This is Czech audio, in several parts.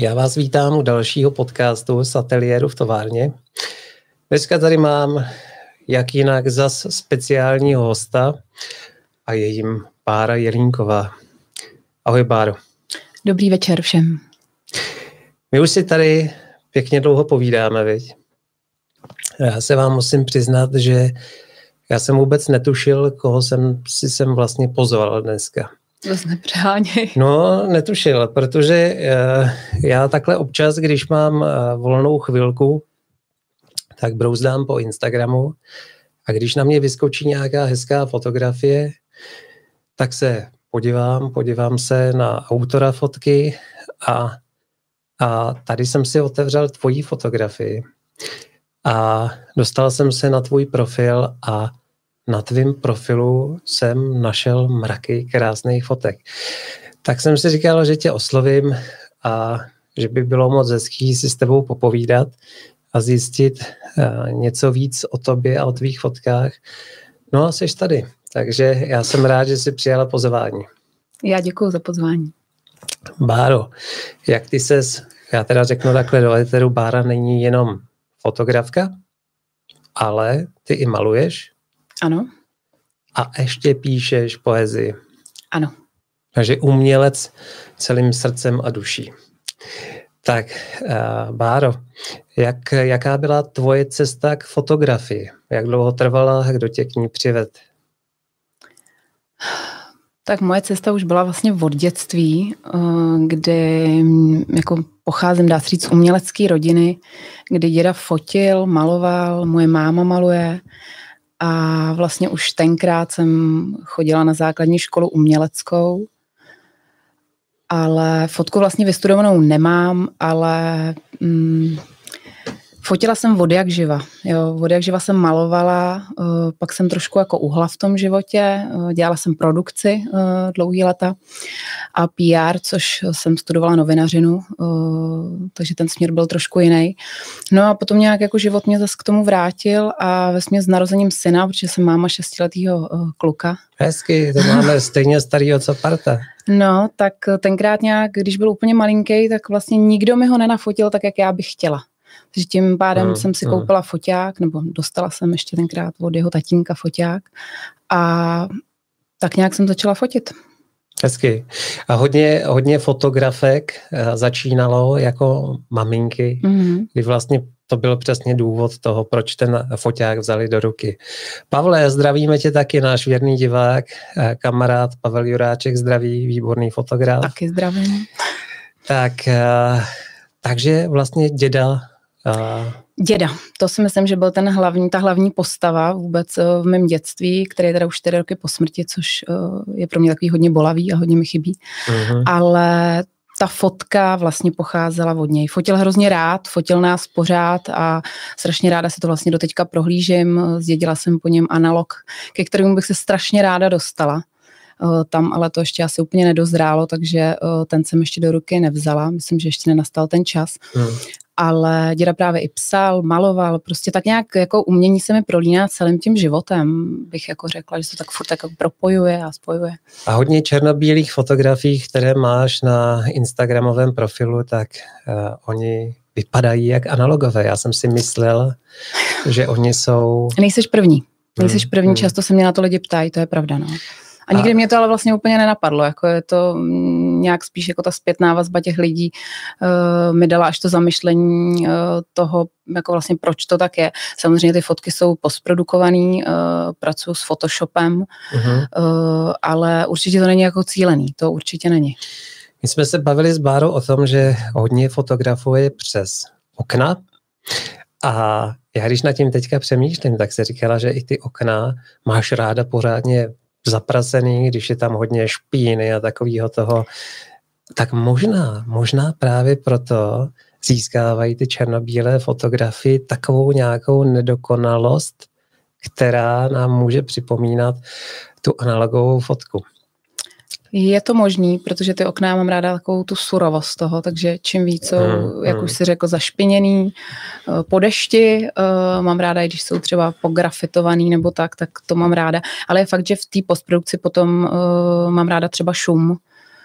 Já vás vítám u dalšího podcastu z ateliéru v továrně. Dneska tady mám jak jinak zas speciálního hosta a je jim Bára Jelínková. Ahoj Báro. Dobrý večer všem. My už si tady pěkně dlouho povídáme, viď? Já se vám musím přiznat, že já jsem vůbec netušil, koho jsem si sem vlastně pozval dneska. Zase nepřeháněj. No, netušil, protože uh, já takhle občas, když mám uh, volnou chvilku, tak brouzdám po Instagramu a když na mě vyskočí nějaká hezká fotografie, tak se podívám, podívám se na autora fotky a, a tady jsem si otevřel tvoji fotografii a dostal jsem se na tvůj profil a na tvém profilu jsem našel mraky krásných fotek. Tak jsem si říkal, že tě oslovím a že by bylo moc hezký si s tebou popovídat a zjistit uh, něco víc o tobě a o tvých fotkách. No a jsi tady, takže já jsem rád, že jsi přijala pozvání. Já děkuji za pozvání. Báro, jak ty ses, já teda řeknu takhle do eteru, Bára není jenom fotografka, ale ty i maluješ, ano. A ještě píšeš poezii. Ano. Takže umělec celým srdcem a duší. Tak, uh, Báro, jak, jaká byla tvoje cesta k fotografii? Jak dlouho trvala, kdo tě k ní přived? Tak moje cesta už byla vlastně od dětství, eh, kde jako pocházím, dá se říct, z umělecké rodiny, kdy děda fotil, maloval, moje máma maluje a vlastně už tenkrát jsem chodila na základní školu uměleckou, ale fotku vlastně vystudovanou nemám, ale mm, Fotila jsem vody jak živa. Jo, vody jak živa jsem malovala, uh, pak jsem trošku jako uhla v tom životě, uh, dělala jsem produkci uh, dlouhý leta a PR, což jsem studovala novinařinu, takže ten směr byl trošku jiný. No a potom nějak jako život mě zase k tomu vrátil a ve s narozením syna, protože jsem máma šestiletého kluka. Hezky, to máme stejně starýho co parta. No, tak tenkrát nějak, když byl úplně malinký, tak vlastně nikdo mi ho nenafotil tak, jak já bych chtěla. Takže tím pádem hmm, jsem si hmm. koupila foťák, nebo dostala jsem ještě tenkrát od jeho tatínka foťák a tak nějak jsem začala fotit. Hezky. A hodně, hodně fotografek eh, začínalo jako maminky, mm-hmm. kdy vlastně to byl přesně důvod toho, proč ten foťák vzali do ruky. Pavle, zdravíme tě taky, náš věrný divák, eh, kamarád Pavel Juráček, zdraví, výborný fotograf. Taky zdravím. Tak, eh, takže vlastně děda Uh... Děda, to si myslím, že byl ten hlavní, ta hlavní postava vůbec eh, v mém dětství, který je teda už čtyři roky po smrti, což eh, je pro mě takový hodně bolavý a hodně mi chybí. Uh-huh. Ale ta fotka vlastně pocházela od něj. Fotil hrozně rád, fotil nás pořád a strašně ráda si to vlastně doteďka prohlížím. Zdědila jsem po něm analog, ke kterému bych se strašně ráda dostala. Eh, tam ale to ještě asi úplně nedozrálo, takže ten jsem ještě do ruky nevzala. Myslím, že ještě nenastal ten čas. Hmm ale děda právě i psal, maloval, prostě tak nějak jako umění se mi prolíná celým tím životem, bych jako řekla, že se to tak furt jako propojuje a spojuje. A hodně černobílých fotografií, které máš na Instagramovém profilu, tak uh, oni vypadají jak analogové. Já jsem si myslel, že oni jsou... Nejseš první. Nejseš hmm, první, hmm. často se mě na to lidi ptají, to je pravda, no. A nikdy a... mě to ale vlastně úplně nenapadlo, jako je to nějak spíš jako ta zpětná vazba těch lidí uh, mi dala až to zamyšlení uh, toho, jako vlastně proč to tak je. Samozřejmě ty fotky jsou postprodukovaný, uh, pracuji s Photoshopem, uh-huh. uh, ale určitě to není jako cílený, to určitě není. My jsme se bavili s Bárou o tom, že hodně fotografuje přes okna a já když nad tím teďka přemýšlím, tak se říkala, že i ty okna máš ráda pořádně zaprasený, když je tam hodně špíny a takového toho, tak možná, možná právě proto získávají ty černobílé fotografie takovou nějakou nedokonalost, která nám může připomínat tu analogovou fotku. Je to možný, protože ty okna mám ráda takovou tu surovost toho, takže čím víc jsou, hmm, jak hmm. už si řekl, zašpiněný eh, po dešti, uh, mám ráda, i když jsou třeba pografitovaný nebo tak, tak to mám ráda. Ale je fakt, že v té postprodukci potom uh, mám ráda třeba šum,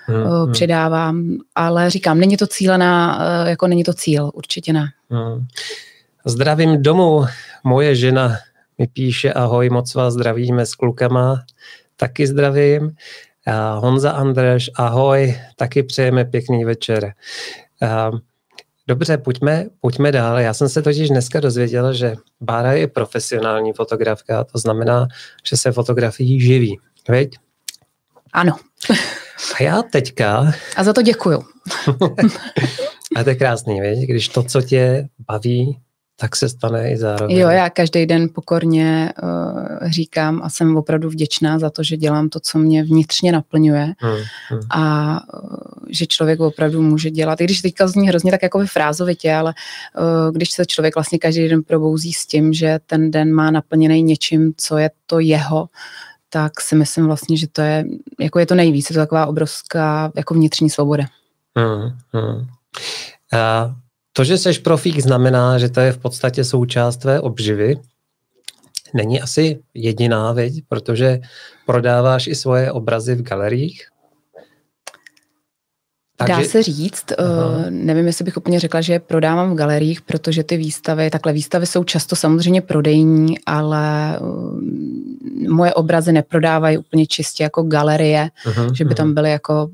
hmm, uh, přidávám, ale říkám, není to cílená, jako není to cíl, určitě ne. Hmm. Zdravím domů, moje žena mi píše ahoj, moc vás zdravíme s klukama, taky zdravím. A Honza Andreš, ahoj, taky přejeme pěkný večer. Dobře, pojďme, pojďme dál. Já jsem se totiž dneska dozvěděl, že Bára je profesionální fotografka, to znamená, že se fotografií živí, veď? Ano. A já teďka... A za to děkuju. a to je krásný, veď? Když to, co tě baví, tak se stane i zároveň. Jo, já každý den pokorně uh, říkám a jsem opravdu vděčná za to, že dělám to, co mě vnitřně naplňuje hmm, hmm. a uh, že člověk opravdu může dělat, i když teďka zní hrozně tak jako frázovitě, ale uh, když se člověk vlastně každý den probouzí s tím, že ten den má naplněný něčím, co je to jeho, tak si myslím vlastně, že to je, jako je to nejvíc, je to taková obrovská jako vnitřní svoboda. Hmm, hmm. A to, že seš profík, znamená, že to je v podstatě součást tvé obživy. Není asi jediná, věď, protože prodáváš i svoje obrazy v galeriích. Takže... Dá se říct, uh, nevím, jestli bych úplně řekla, že je prodávám v galeriích, protože ty výstavy, takhle výstavy jsou často samozřejmě prodejní, ale uh, moje obrazy neprodávají úplně čistě jako galerie, uh-huh, že by tam byly jako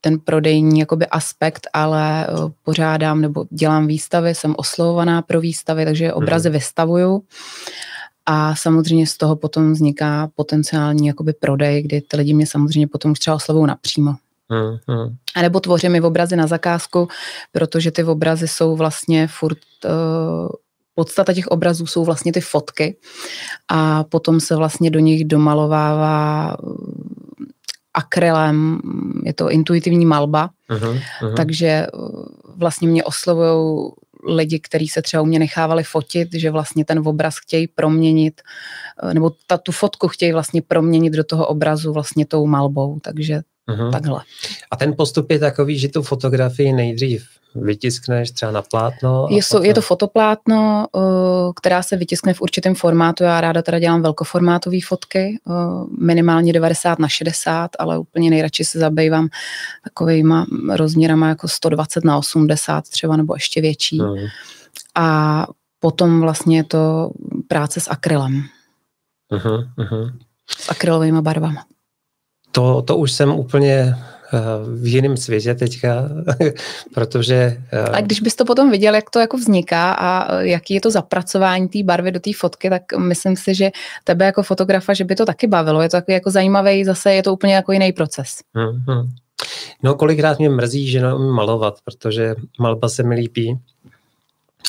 ten prodejní jakoby aspekt, ale eh, pořádám nebo dělám výstavy, jsem oslovovaná pro výstavy, takže obrazy mm. vystavuju a samozřejmě z toho potom vzniká potenciální jakoby prodej, kdy ty lidi mě samozřejmě potom už třeba oslovují napřímo. Mm, mm. A nebo tvořím i obrazy na zakázku, protože ty obrazy jsou vlastně furt uh, podstata těch obrazů jsou vlastně ty fotky a potom se vlastně do nich domalovává akrylem, je to intuitivní malba, uh-huh, uh-huh. takže uh, vlastně mě oslovují lidi, kteří se třeba u mě nechávali fotit, že vlastně ten obraz chtějí proměnit, uh, nebo ta, tu fotku chtějí vlastně proměnit do toho obrazu vlastně tou malbou, takže uh-huh. takhle. A ten postup je takový, že tu fotografii nejdřív vytiskneš třeba na plátno? Je, potom... je to fotoplátno, uh, která se vytiskne v určitém formátu. Já ráda teda dělám velkoformátové fotky, uh, minimálně 90 na 60, ale úplně nejradši se zabývám takovýma rozměrama jako 120 na 80 třeba, nebo ještě větší. Hmm. A potom vlastně je to práce s akrylem. Uh-huh, uh-huh. S akrylovými barvama. To, to už jsem úplně v jiném světě teďka, protože... Eh, a když bys to potom viděl, jak to jako vzniká a eh, jaký je to zapracování té barvy do té fotky, tak myslím si, že tebe jako fotografa, že by to taky bavilo. Je to takový jako zajímavý, zase je to úplně jako jiný proces. Mm-hmm. No kolikrát mě mrzí, že nemám malovat, protože malba se mi líbí,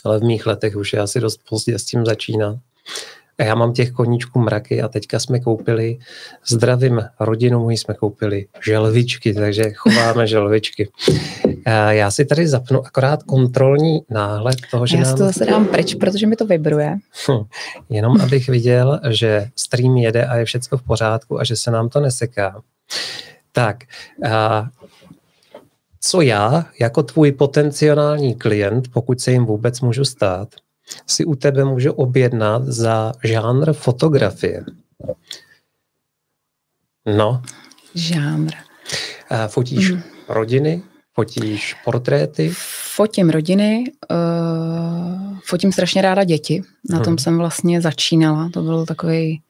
ale v mých letech už je asi dost pozdě s tím začínat. A já mám těch koníčků mraky a teďka jsme koupili, zdravím rodinu, my jsme koupili želvičky, takže chováme želvičky. A já si tady zapnu akorát kontrolní náhled toho, že já nám... Já to zase dám pryč, protože mi to vibruje. Hm, jenom abych viděl, že stream jede a je všechno v pořádku a že se nám to neseká. Tak, a co já jako tvůj potenciální klient, pokud se jim vůbec můžu stát, si u tebe můžu objednat za žánr fotografie. No. Žánr. A fotíš mm. rodiny, fotíš portréty? Fotím rodiny, uh, fotím strašně ráda děti. Na hmm. tom jsem vlastně začínala. To byl takový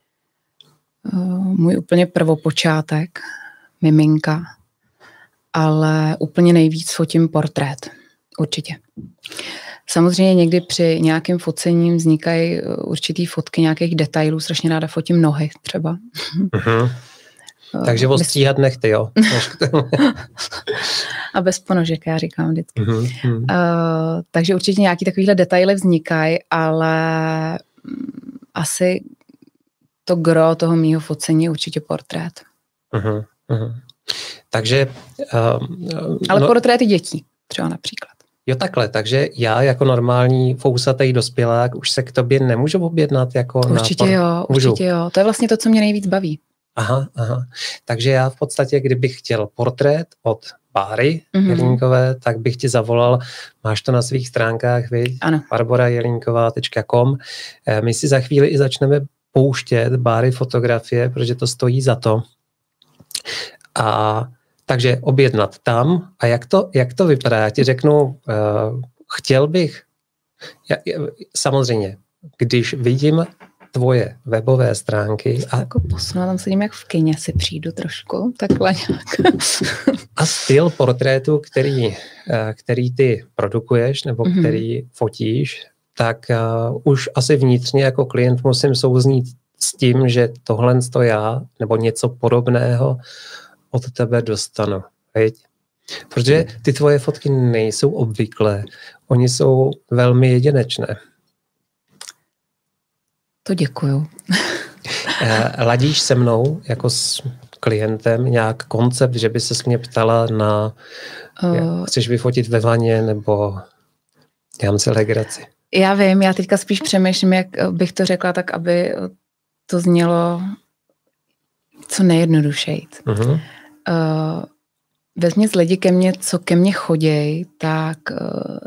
uh, můj úplně prvopočátek, miminka. Ale úplně nejvíc fotím portrét. Určitě. Samozřejmě někdy při nějakém focení vznikají uh, určitý fotky nějakých detailů. Strašně ráda fotím nohy třeba. Uh-huh. Takže ostříhat nechty, jo? a bez ponožek, já říkám vždycky. Uh-huh. Uh, takže určitě nějaký takovýhle detaily vznikají, ale mm, asi to gro toho mýho focení je určitě portrét. Uh-huh. Uh-huh. Takže... Uh, ale no, portréty dětí třeba například. Jo, takhle, takže já jako normální fousatý dospělák už se k tobě nemůžu objednat jako Určitě na... jo, Můžu. určitě jo. To je vlastně to, co mě nejvíc baví. Aha, aha. Takže já v podstatě, kdybych chtěl portrét od Báry mm-hmm. Jelínkové, tak bych ti zavolal, máš to na svých stránkách, viď? Ano. barbarajelínková.com. Eh, my si za chvíli i začneme pouštět Báry fotografie, protože to stojí za to. A takže objednat tam a jak to, jak to vypadá? Já ti řeknu, uh, chtěl bych, já, samozřejmě, když vidím tvoje webové stránky. A jako posunu, tam sedím jak v kyně, si přijdu trošku, takhle nějak. a styl portrétu, který, eh, který ty produkuješ nebo mm-hmm. který fotíš, tak uh, už asi vnitřně jako klient musím souznít s tím, že tohle to já nebo něco podobného od tebe dostanu. Veď? Protože ty tvoje fotky nejsou obvyklé, oni jsou velmi jedinečné. To děkuju. Eh, ladíš se mnou jako s klientem nějak koncept, že by se mě ptala na uh, chceš vyfotit ve vaně nebo mám si legraci. Já vím, já teďka spíš přemýšlím, jak bych to řekla tak, aby to znělo co nejjednodušejt. Uh-huh. Uh, vezmě z lidi ke mně, co ke mně chodějí, tak uh,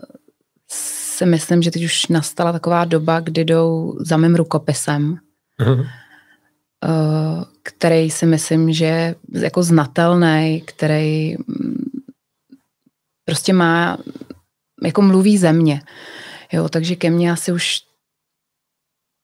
si myslím, že teď už nastala taková doba, kdy jdou za mým rukopisem, uh-huh. uh, který si myslím, že je jako znatelný, který mm, prostě má, jako mluví země. Jo, takže ke mně asi už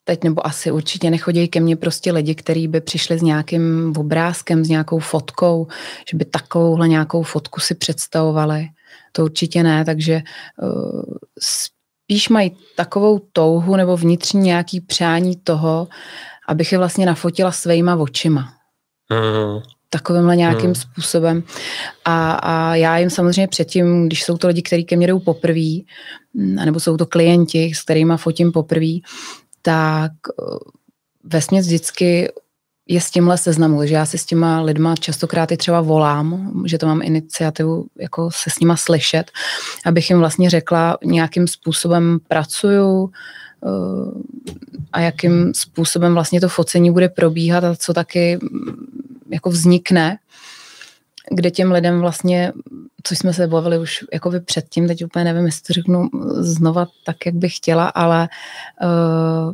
teď nebo asi určitě nechodí ke mně prostě lidi, kteří by přišli s nějakým obrázkem, s nějakou fotkou, že by takovouhle nějakou fotku si představovali. To určitě ne, takže uh, spíš mají takovou touhu nebo vnitřní nějaký přání toho, abych je vlastně nafotila svýma očima. Mm. Takovýmhle nějakým mm. způsobem. A, a já jim samozřejmě předtím, když jsou to lidi, kteří ke mně jdou poprvé, nebo jsou to klienti, s kterými fotím poprvé, tak eh, vesměs vždycky je s tímhle seznamu, že já si s těma lidma častokrát i třeba volám, že to mám iniciativu jako se s nima slyšet, abych jim vlastně řekla, nějakým způsobem pracuju eh, a jakým způsobem vlastně to focení bude probíhat a co taky mm, jako vznikne, kde těm lidem vlastně, co jsme se bavili už jako by předtím, teď úplně nevím, jestli to řeknu znova tak, jak bych chtěla, ale uh,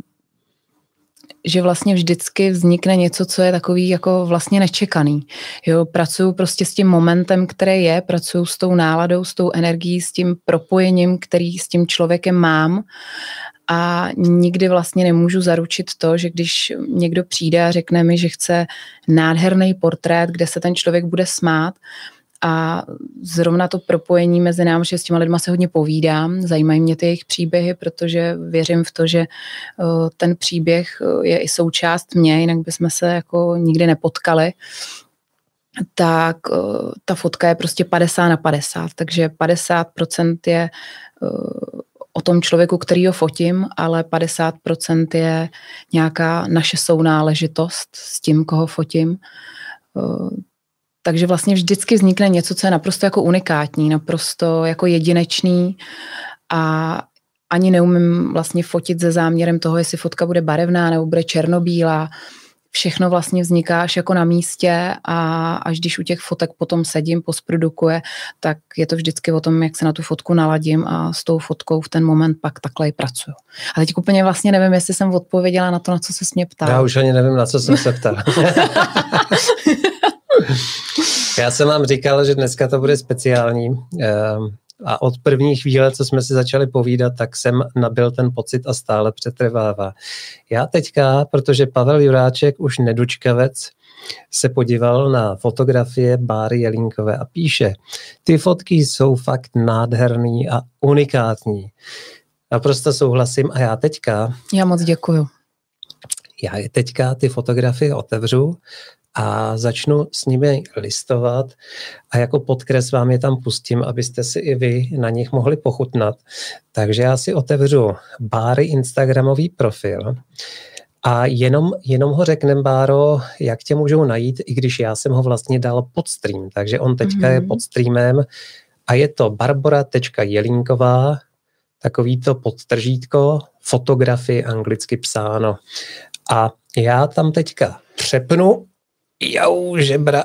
že vlastně vždycky vznikne něco, co je takový jako vlastně nečekaný. Jo, pracuju prostě s tím momentem, který je, pracuju s tou náladou, s tou energií, s tím propojením, který s tím člověkem mám a nikdy vlastně nemůžu zaručit to, že když někdo přijde a řekne mi, že chce nádherný portrét, kde se ten člověk bude smát, a zrovna to propojení mezi námi, že s těma lidma se hodně povídám, zajímají mě ty jejich příběhy, protože věřím v to, že uh, ten příběh uh, je i součást mě, jinak bychom se jako nikdy nepotkali tak uh, ta fotka je prostě 50 na 50, takže 50% je o tom člověku, který ho fotím, ale 50% je nějaká naše sounáležitost s tím, koho fotím. Takže vlastně vždycky vznikne něco, co je naprosto jako unikátní, naprosto jako jedinečný a ani neumím vlastně fotit se záměrem toho, jestli fotka bude barevná nebo bude černobílá. Všechno vlastně vzniká až jako na místě a až když u těch fotek potom sedím, posprodukuje, tak je to vždycky o tom, jak se na tu fotku naladím a s tou fotkou v ten moment pak takhle i pracuju. A teď úplně vlastně nevím, jestli jsem odpověděla na to, na co se mě ptal. Já už ani nevím, na co jsem se ptal. Já jsem vám říkal, že dneska to bude speciální ehm, a od první chvíle, co jsme si začali povídat, tak jsem nabil ten pocit a stále přetrvává. Já teďka, protože Pavel Juráček už nedočkavec, se podíval na fotografie Báry Jelínkové a píše, ty fotky jsou fakt nádherný a unikátní. Naprosto souhlasím a já teďka... Já moc děkuju. Já je teďka ty fotografie otevřu a začnu s nimi listovat a jako podkres vám je tam pustím, abyste si i vy na nich mohli pochutnat. Takže já si otevřu Báry Instagramový profil a jenom, jenom ho řeknem, Báro, jak tě můžou najít, i když já jsem ho vlastně dal pod stream, takže on teďka mm-hmm. je mhm. pod streamem a je to barbora.jelínková, takový to podtržítko, fotografii anglicky psáno. A já tam teďka přepnu jau, žebra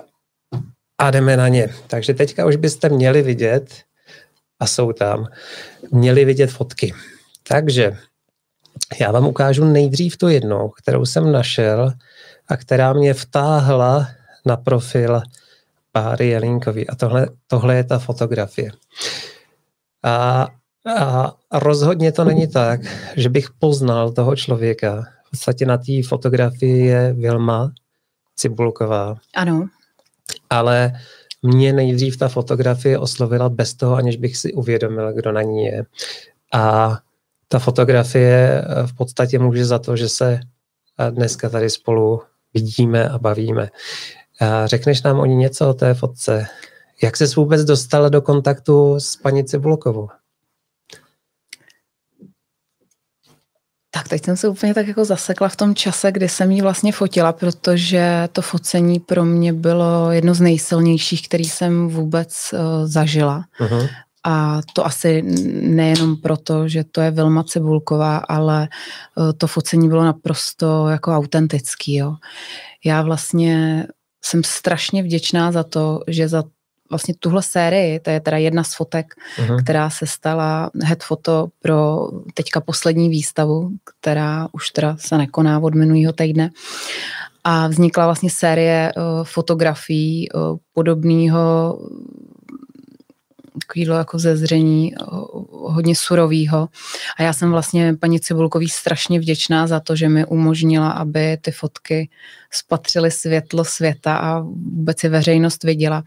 a jdeme na ně. Takže teďka už byste měli vidět, a jsou tam, měli vidět fotky. Takže já vám ukážu nejdřív tu jednou, kterou jsem našel a která mě vtáhla na profil Báry Jelínkový. A tohle, tohle je ta fotografie. A, a rozhodně to není tak, že bych poznal toho člověka. V podstatě na té fotografii je Vilma Cibulková. Ano. Ale mě nejdřív ta fotografie oslovila bez toho, aniž bych si uvědomil, kdo na ní je. A ta fotografie v podstatě může za to, že se dneska tady spolu vidíme a bavíme. A řekneš nám o ní něco o té fotce? Jak se vůbec dostala do kontaktu s paní Cibulkovou? Tak teď jsem se úplně tak jako zasekla v tom čase, kdy jsem ji vlastně fotila, protože to focení pro mě bylo jedno z nejsilnějších, který jsem vůbec uh, zažila. Uh-huh. A to asi nejenom proto, že to je Vilma Cibulková, ale uh, to focení bylo naprosto jako autentický. Jo. Já vlastně jsem strašně vděčná za to, že za vlastně tuhle sérii, to je teda jedna z fotek, uh-huh. která se stala head foto pro teďka poslední výstavu, která už teda se nekoná od minulého týdne. A vznikla vlastně série uh, fotografií uh, podobného takovýhle jako zezření hodně surovýho. A já jsem vlastně paní Cibulkový strašně vděčná za to, že mi umožnila, aby ty fotky spatřily světlo světa a vůbec je veřejnost viděla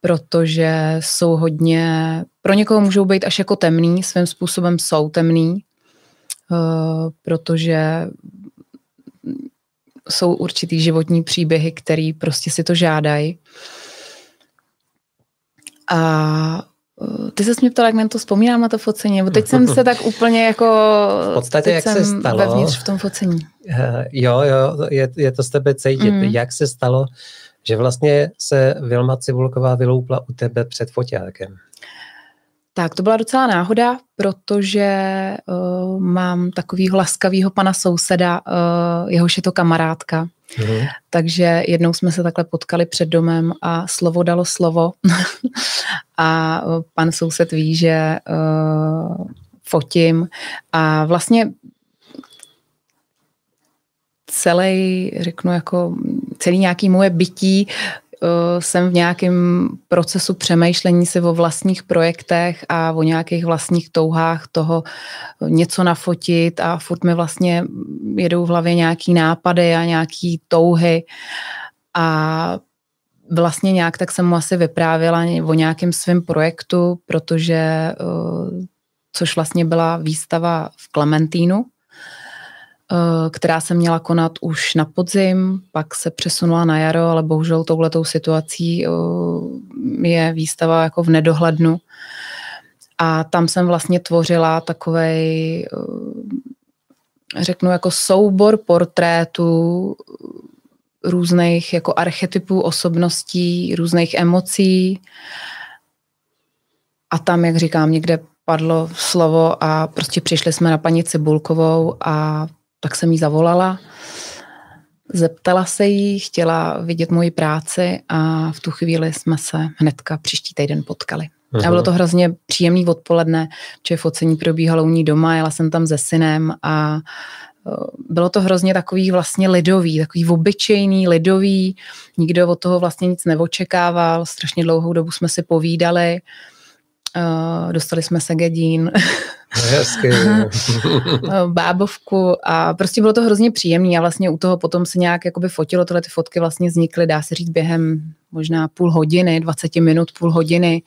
protože jsou hodně, pro někoho můžou být až jako temný, svým způsobem jsou temný, uh, protože jsou určitý životní příběhy, který prostě si to žádají. A eh, ty se mě ptala, jak mě to vzpomínám na to focení, nebo teď jsem se tak úplně jako... V podstatě, jak se stalo... Vevnitř v tom focení. Uh, jo, jo, je, je to z tebe cítit. Mm. Jak se stalo, že vlastně se Vilma Cibulková vyloupla u tebe před foťákem. Tak, to byla docela náhoda, protože uh, mám takový laskavýho pana souseda, uh, jehož je to kamarádka. Mm-hmm. Takže jednou jsme se takhle potkali před domem a slovo dalo slovo. a uh, pan soused ví, že uh, fotím. A vlastně celý, řeknu jako celý nějaký moje bytí uh, jsem v nějakém procesu přemýšlení si o vlastních projektech a o nějakých vlastních touhách toho něco nafotit a furt mi vlastně jedou v hlavě nějaký nápady a nějaký touhy. A vlastně nějak tak jsem mu asi vyprávěla o nějakém svém projektu, protože uh, což vlastně byla výstava v Klementínu, Eh, která se měla konat už na podzim, pak se přesunula na jaro, ale bohužel touhletou situací eh, je výstava jako v nedohlednu. A tam jsem vlastně tvořila takovej, eh, řeknu, jako soubor portrétů různých jako archetypů osobností, různých emocí. A tam, jak říkám, někde padlo slovo a prostě přišli jsme na paní Cibulkovou a tak jsem jí zavolala, zeptala se jí, chtěla vidět moji práci a v tu chvíli jsme se hnedka příští týden potkali. Aha. A bylo to hrozně příjemný odpoledne, protože focení probíhalo u ní doma, jela jsem tam se synem a e, bylo to hrozně takový vlastně lidový, takový obyčejný, lidový, nikdo od toho vlastně nic neočekával, strašně dlouhou dobu jsme si povídali, Uh, dostali jsme se gedín, Hezky. bábovku a prostě bylo to hrozně příjemné a vlastně u toho potom se nějak jakoby fotilo, tyhle ty fotky vlastně vznikly, dá se říct, během možná půl hodiny, 20 minut, půl hodiny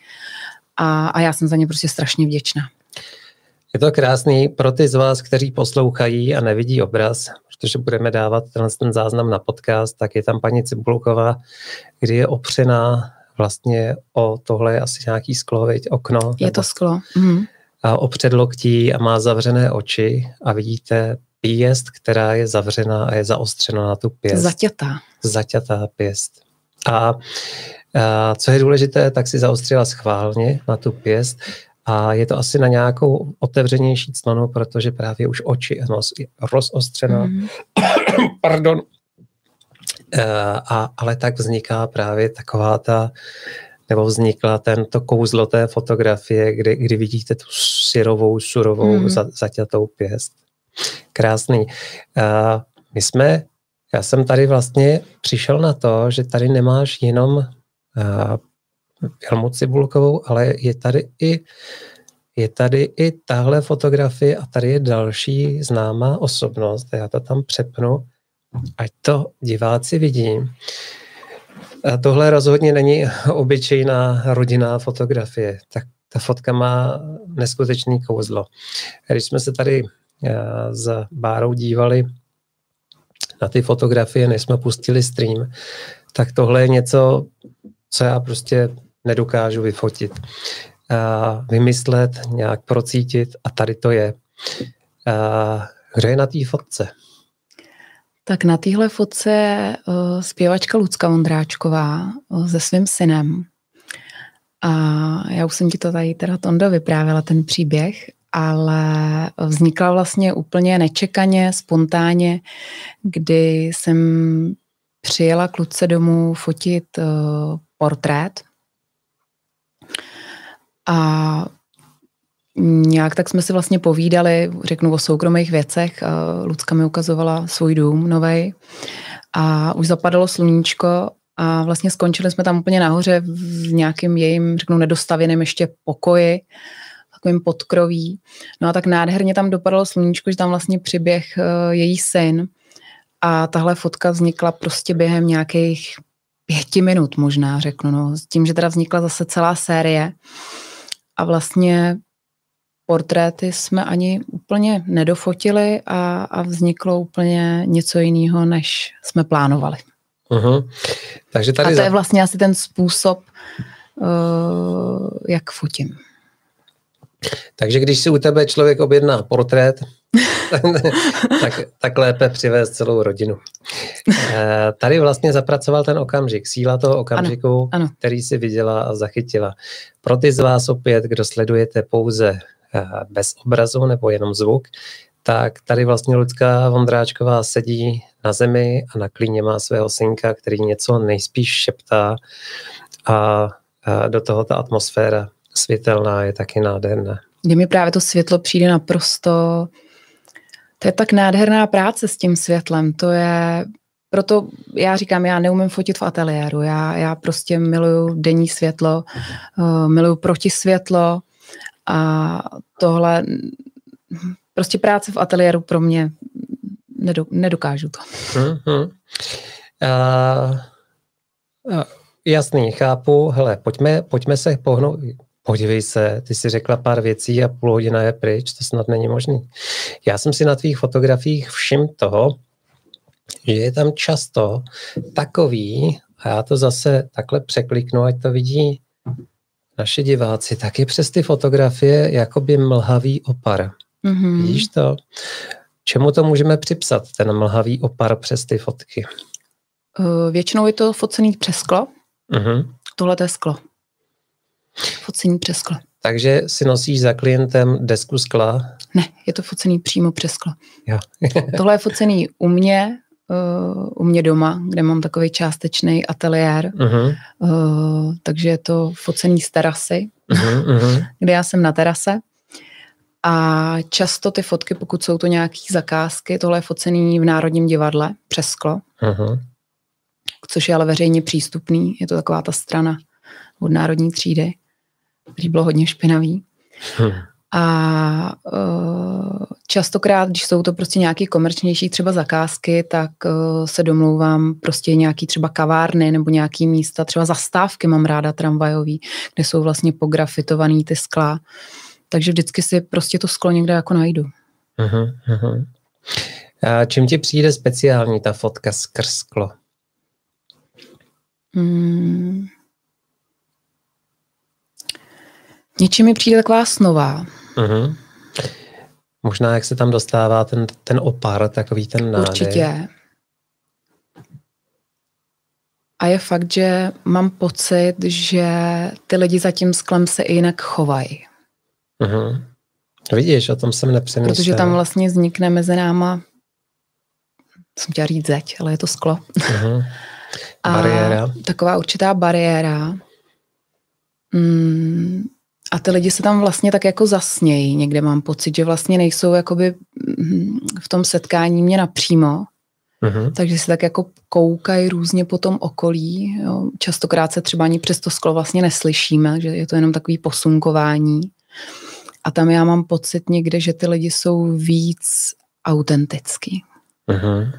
a, a já jsem za ně prostě strašně vděčná. Je to krásný pro ty z vás, kteří poslouchají a nevidí obraz, protože budeme dávat tenhle ten záznam na podcast, tak je tam paní Cibulková, kdy je opřená vlastně o tohle je asi nějaký sklo, veď, okno. Je to sklo. Mm. A o předloktí a má zavřené oči a vidíte pěst, která je zavřená a je zaostřena na tu pěst. Zaťatá. Zaťatá pěst. A, a co je důležité, tak si zaostřila schválně na tu pěst a je to asi na nějakou otevřenější clonu, protože právě už oči a nos je rozostřená. Mm. Pardon. Eh, a, ale tak vzniká právě taková ta, nebo vznikla tento kouzlo té fotografie, kdy, kdy vidíte tu syrovou, surovou, mm. za, zaťatou pěst. Krásný. Uh, my jsme, já jsem tady vlastně přišel na to, že tady nemáš jenom Helmu Cibulkovou, ale je tady i je tady i tahle fotografie a tady je další známá osobnost. Já to tam přepnu, ať to diváci vidí. A tohle rozhodně není obyčejná rodinná fotografie. Tak ta fotka má neskutečný kouzlo. Když jsme se tady eh, s Bárou dívali na ty fotografie, než jsme pustili stream, tak tohle je něco, co já prostě nedokážu vyfotit, vymyslet, nějak procítit a tady to je. Kdo je na té fotce? Tak na téhle fotce je zpěvačka Lucka Vondráčková se svým synem. A já už jsem ti to tady teda Tondo vyprávěla, ten příběh, ale vznikla vlastně úplně nečekaně, spontánně, kdy jsem přijela kluce domů fotit portrét a nějak tak jsme si vlastně povídali, řeknu o soukromých věcech. Lucka mi ukazovala svůj dům novej a už zapadalo sluníčko a vlastně skončili jsme tam úplně nahoře v nějakým jejím, řeknu, nedostavěném ještě pokoji, takovým podkroví. No a tak nádherně tam dopadalo sluníčko, že tam vlastně přiběh uh, její syn a tahle fotka vznikla prostě během nějakých pěti minut možná, řeknu, no, s tím, že teda vznikla zase celá série a vlastně portréty jsme ani úplně nedofotili a, a vzniklo úplně něco jiného, než jsme plánovali. Uh-huh. Takže tady a to za... je vlastně asi ten způsob, uh, jak fotím. Takže když si u tebe člověk objedná portrét, tak, tak lépe přivést celou rodinu. Eh, tady vlastně zapracoval ten okamžik, síla toho okamžiku, ano, ano. který si viděla a zachytila. Pro ty z vás opět, kdo sledujete pouze bez obrazu nebo jenom zvuk, tak tady vlastně Lucka Vondráčková sedí na zemi a na klíně má svého synka, který něco nejspíš šeptá a do toho ta atmosféra světelná je taky nádherná. Mně mi právě to světlo přijde naprosto to je tak nádherná práce s tím světlem. To je, proto já říkám, já neumím fotit v ateliéru. Já, já prostě miluju denní světlo, uh, miluju protisvětlo a tohle prostě práce v ateliéru pro mě nedokážu to. Uh-huh. Uh, uh, jasný, chápu. Hele, pojďme, pojďme se pohnout, podívej se, ty si řekla pár věcí a půl hodina je pryč, to snad není možný. Já jsem si na tvých fotografiích všim toho, že je tam často takový, a já to zase takhle překliknu, ať to vidí naši diváci, taky přes ty fotografie jakoby mlhavý opar. Mm-hmm. Vidíš to? Čemu to můžeme připsat, ten mlhavý opar přes ty fotky? Uh, většinou je to focený přes sklo. Mm-hmm. Tohle to je sklo. Focení přes sklo. Takže si nosíš za klientem desku skla? Ne, je to focený přímo přes sklo. Jo. Tohle je focený u mě, uh, u mě doma, kde mám takový částečný ateliér, uh-huh. uh, takže je to focený z terasy, uh-huh, kde já jsem na terase. A často ty fotky, pokud jsou to nějaké zakázky, tohle je focený v Národním divadle přes sklo, uh-huh. což je ale veřejně přístupný, je to taková ta strana od Národní třídy který bylo hodně špinavý. Hmm. A uh, častokrát, když jsou to prostě nějaké komerčnější třeba zakázky, tak uh, se domlouvám prostě nějaký třeba kavárny nebo nějaký místa, třeba zastávky mám ráda tramvajový, kde jsou vlastně pografitovaný ty skla. Takže vždycky si prostě to sklo někde jako najdu. Uh-huh. A čím ti přijde speciální ta fotka skrz sklo? Hmm. Něčím mi přijde taková snová. Uh-huh. Možná, jak se tam dostává ten, ten opar, takový ten nádej. Určitě. A je fakt, že mám pocit, že ty lidi za tím sklem se i jinak chovají. Uh-huh. Vidíš, o tom jsem nepřemýšlel. Protože tam vlastně vznikne mezi náma, jsem chtěla říct zeď, ale je to sklo. Uh-huh. Bariéra. A taková určitá bariéra. Mm, a ty lidi se tam vlastně tak jako zasnějí. Někde mám pocit, že vlastně nejsou jakoby mm, v tom setkání mě napřímo, uh-huh. takže si tak jako koukají různě po tom okolí. Jo. Častokrát se třeba ani přes to sklo vlastně neslyšíme, že je to jenom takový posunkování. A tam já mám pocit někde, že ty lidi jsou víc autentický. Uh-huh.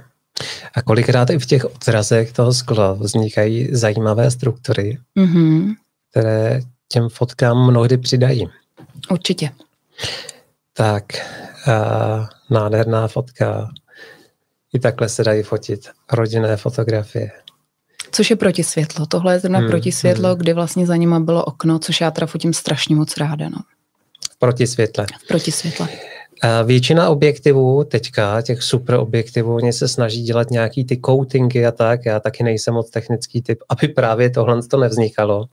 A kolikrát i v těch odrazech toho skla vznikají zajímavé struktury, uh-huh. které těm fotkám mnohdy přidají. Určitě. Tak, a nádherná fotka. I takhle se dají fotit rodinné fotografie. Což je protisvětlo. Tohle je zrovna hmm, protisvětlo, hmm. kdy vlastně za nima bylo okno, což já teda fotím strašně moc ráda. No. V protisvětle. V protisvětle. A většina objektivů teďka, těch super objektivů, oni se snaží dělat nějaký ty coatingy a tak. Já taky nejsem moc technický typ, aby právě tohle to nevznikalo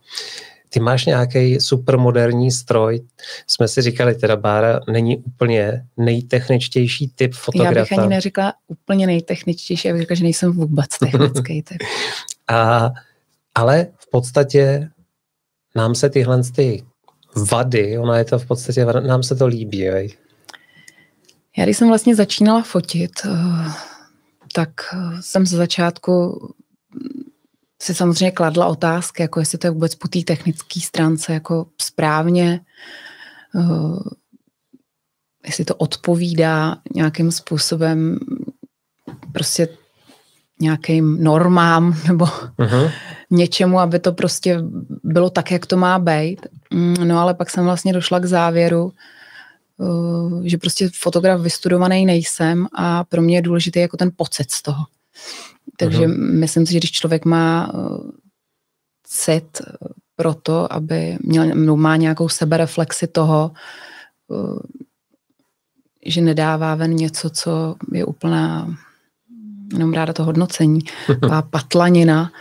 ty máš nějaký supermoderní stroj. Jsme si říkali, teda Bára není úplně nejtechničtější typ fotografa. Já bych ani neřekla úplně nejtechničtější, já bych řekla, že nejsem vůbec technický typ. A, ale v podstatě nám se tyhle ty vady, ona je to v podstatě, nám se to líbí. Jej. Já když jsem vlastně začínala fotit, eh, tak eh, jsem ze začátku si samozřejmě kladla otázky, jako jestli to je vůbec po té technické stránce jako správně, uh, jestli to odpovídá nějakým způsobem prostě nějakým normám nebo uh-huh. něčemu, aby to prostě bylo tak, jak to má být. Mm, no ale pak jsem vlastně došla k závěru, uh, že prostě fotograf vystudovaný nejsem a pro mě je důležitý jako ten pocit z toho. Takže uh-huh. myslím si, že když člověk má uh, cit pro to, aby měl, má nějakou sebereflexi toho, uh, že nedává ven něco, co je úplná, jenom ráda to hodnocení, a patlanina,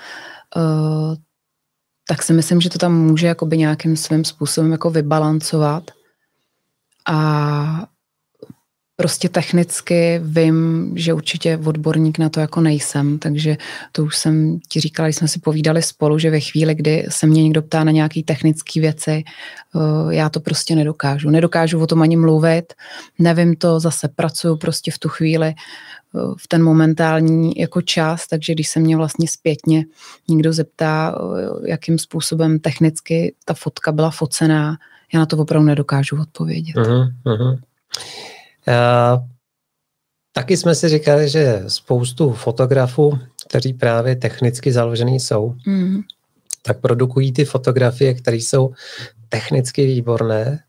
tak si myslím, že to tam může jakoby nějakým svým způsobem jako vybalancovat a prostě technicky vím, že určitě odborník na to jako nejsem, takže to už jsem ti říkala, když jsme si povídali spolu, že ve chvíli, kdy se mě někdo ptá na nějaké technické věci, eh, já to prostě nedokážu. Nedokážu o tom ani mluvit, nevím to, zase pracuju prostě v tu chvíli eh, v ten momentální jako čas, takže když se mě vlastně zpětně někdo zeptá, eh, jakým způsobem technicky ta fotka byla focená, já na to opravdu nedokážu odpovědět. Uh-huh, uh-huh. Taky jsme si říkali, že spoustu fotografů, kteří právě technicky založený jsou, mm. tak produkují ty fotografie, které jsou technicky výborné,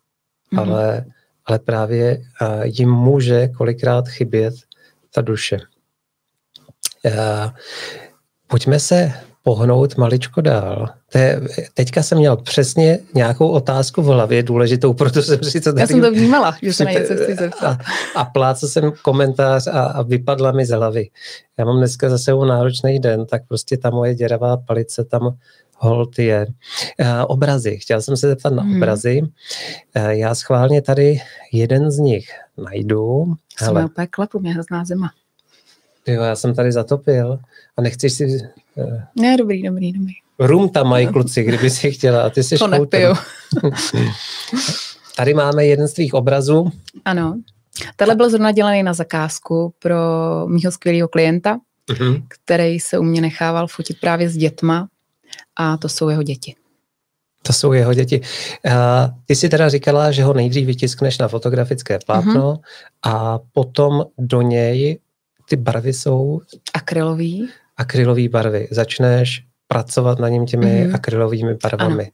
mm. ale, ale právě jim může kolikrát chybět ta duše. Pojďme se pohnout maličko dál. To je, teďka jsem měl přesně nějakou otázku v hlavě, důležitou, proto jsem si to tady... Já jsem to vnímala, že se na něco chci zeptat. A, a plácal jsem komentář a, a vypadla mi z hlavy. Já mám dneska zase náročný den, tak prostě ta moje děravá palice tam hold je. Uh, obrazy. Chtěl jsem se zeptat na hmm. obrazy. Uh, já schválně tady jeden z nich najdu. Jsem úplně klepu, mě hrozná zima. Jo, já jsem tady zatopil a nechceš si... Uh, ne, dobrý, dobrý, dobrý. Rum tam mají kluci, kdyby si chtěla a ty jsi To nepiju. tady máme jeden z tvých obrazů. Ano. Tenhle byl zrovna dělaný na zakázku pro mýho skvělého klienta, uh-huh. který se u mě nechával fotit právě s dětma a to jsou jeho děti. To jsou jeho děti. Uh, ty si teda říkala, že ho nejdřív vytiskneš na fotografické plátno uh-huh. a potom do něj ty barvy jsou... Akrylový. Akrylový barvy. Začneš pracovat na něm těmi mm-hmm. akrylovými barvami. Ano.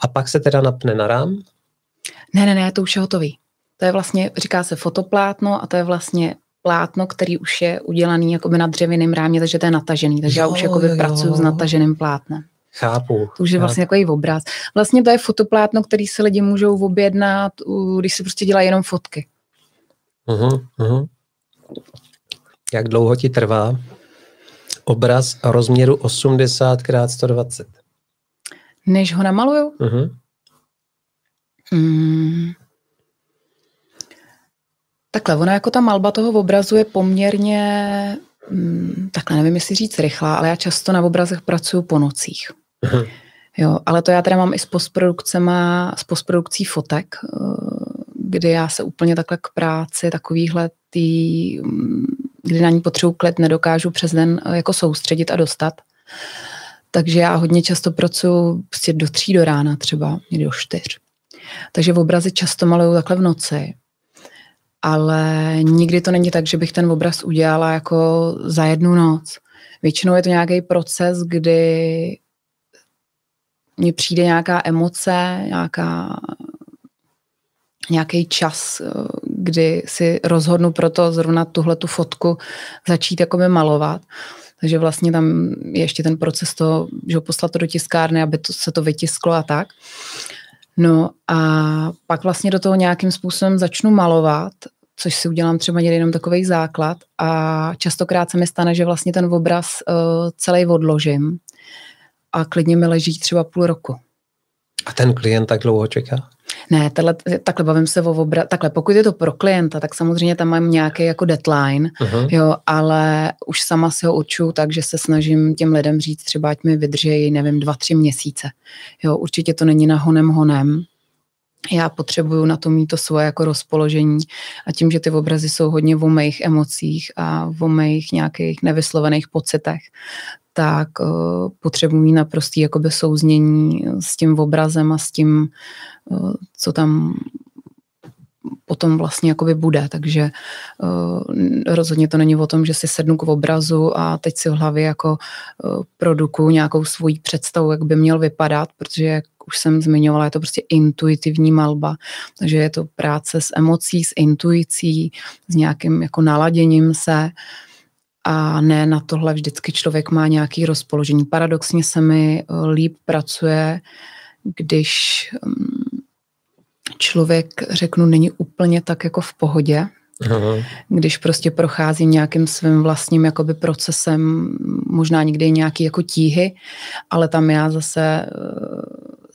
A pak se teda napne na rám? Ne, ne, ne, to už je hotový. To je vlastně, říká se fotoplátno a to je vlastně plátno, který už je udělaný jakoby na dřevěném rámě, takže to je natažený. Takže jo, já už jakoby jo. pracuji s nataženým plátnem. Chápu. To už je vlastně takový obraz. Vlastně to je fotoplátno, který si lidi můžou objednat, když si prostě dělají jenom fotky. Uh-huh, uh-huh. Jak dlouho ti trvá obraz rozměru 80 x 120? Než ho namaluju? Uh-huh. Hmm. Takhle, ona jako ta malba toho obrazu je poměrně, hmm, takhle nevím, jestli říct rychlá, ale já často na obrazech pracuju po nocích. Uh-huh. Jo, ale to já teda mám i s postprodukcema, s postprodukcí fotek, eh, kdy já se úplně takhle k práci takovýhle tý, mm, kdy na ní potřebuji klid, nedokážu přes den jako soustředit a dostat. Takže já hodně často pracuji prostě do tří do rána třeba, někdy do čtyř. Takže v obrazy často maluju takhle v noci. Ale nikdy to není tak, že bych ten obraz udělala jako za jednu noc. Většinou je to nějaký proces, kdy mně přijde nějaká emoce, nějaká, nějaký čas, kdy si rozhodnu pro to zrovna tuhle tu fotku začít jakoby malovat. Takže vlastně tam je ještě ten proces to, že poslat to do tiskárny, aby to, se to vytisklo a tak. No a pak vlastně do toho nějakým způsobem začnu malovat, což si udělám třeba někdy jenom takový základ a častokrát se mi stane, že vlastně ten obraz uh, celý odložím a klidně mi leží třeba půl roku. A ten klient tak dlouho čeká? Ne, tato, takhle bavím se o obra... Takhle, pokud je to pro klienta, tak samozřejmě tam mám nějaký jako deadline, uh-huh. jo, ale už sama si ho určuju tak, že se snažím těm lidem říct třeba, ať mi vydrží, nevím, dva, tři měsíce. Jo, určitě to není na honem honem, já potřebuju na to mít to svoje jako rozpoložení a tím, že ty obrazy jsou hodně o mých emocích a o mých nějakých nevyslovených pocitech, tak uh, potřebuji mít naprostý jakoby souznění s tím obrazem a s tím, co tam potom vlastně jakoby bude, takže uh, rozhodně to není o tom, že si sednu k obrazu a teď si v hlavě jako uh, produkuju nějakou svoji představu, jak by měl vypadat, protože jak už jsem zmiňovala, je to prostě intuitivní malba, takže je to práce s emocí, s intuicí, s nějakým jako naladěním se. A ne na tohle vždycky člověk má nějaký rozpoložení. Paradoxně se mi eh, líp pracuje, když mm, člověk, řeknu, není úplně tak jako v pohodě, Aha. když prostě prochází nějakým svým vlastním jakoby procesem, možná někdy nějaký jako tíhy, ale tam já zase eh,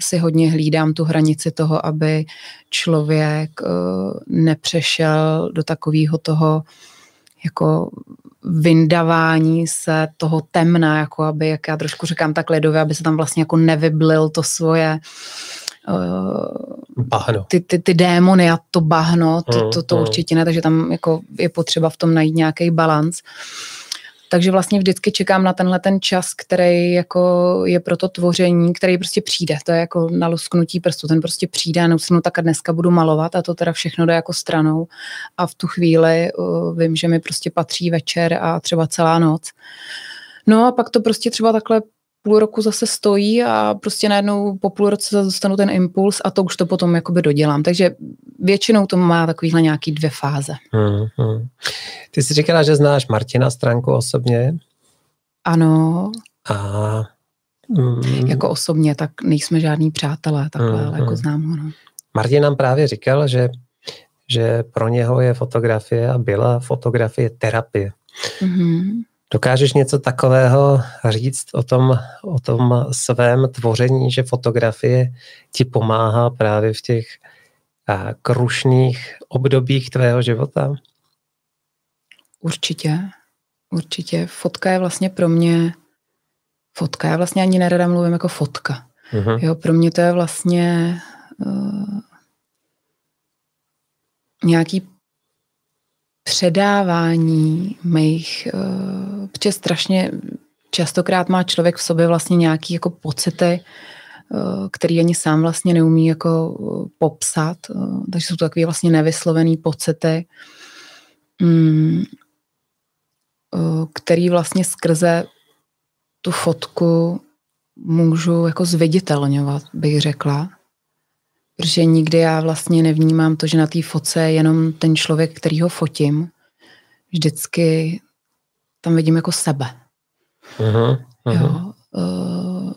si hodně hlídám tu hranici toho, aby člověk eh, nepřešel do takového toho jako vyndavání se toho temna, jako aby, jak já trošku říkám tak ledově, aby se tam vlastně jako nevyblil to svoje uh, bahno. Ty, ty, ty démony a to bahno, to, to, to mm, určitě ne, takže tam jako je potřeba v tom najít nějaký balans. Takže vlastně vždycky čekám na tenhle ten čas, který jako je pro to tvoření, který prostě přijde. To je jako na lusknutí prstu. Ten prostě přijde a neusnu tak a dneska budu malovat a to teda všechno jde jako stranou. A v tu chvíli uh, vím, že mi prostě patří večer a třeba celá noc. No a pak to prostě třeba takhle půl roku zase stojí a prostě najednou po půl roce dostanu ten impuls a to už to potom jakoby dodělám. Takže většinou to má takovýhle nějaký dvě fáze. Hmm, hmm. Ty jsi říkala, že znáš Martina Stránku osobně? Ano. A mm, jako osobně, tak nejsme žádní přátelé, takhle, mm, ale jako znám ho. No. Martin nám právě říkal, že, že pro něho je fotografie a byla fotografie terapie. Mm-hmm. Dokážeš něco takového říct o tom, o tom svém tvoření, že fotografie ti pomáhá právě v těch a, krušných obdobích tvého života? Určitě, určitě. Fotka je vlastně pro mě, fotka, já vlastně ani nerada mluvím jako fotka. Uh-huh. Jo, pro mě to je vlastně uh, nějaký předávání mých, uh, protože strašně častokrát má člověk v sobě vlastně nějaký jako pocity, uh, který ani sám vlastně neumí jako uh, popsat, takže jsou to takové vlastně nevyslovené pocity, uh, který vlastně skrze tu fotku můžu jako zviditelňovat, bych řekla protože nikdy já vlastně nevnímám to, že na té foce je jenom ten člověk, který ho fotím. Vždycky tam vidím jako sebe. Uh-huh, uh-huh. Jo, uh,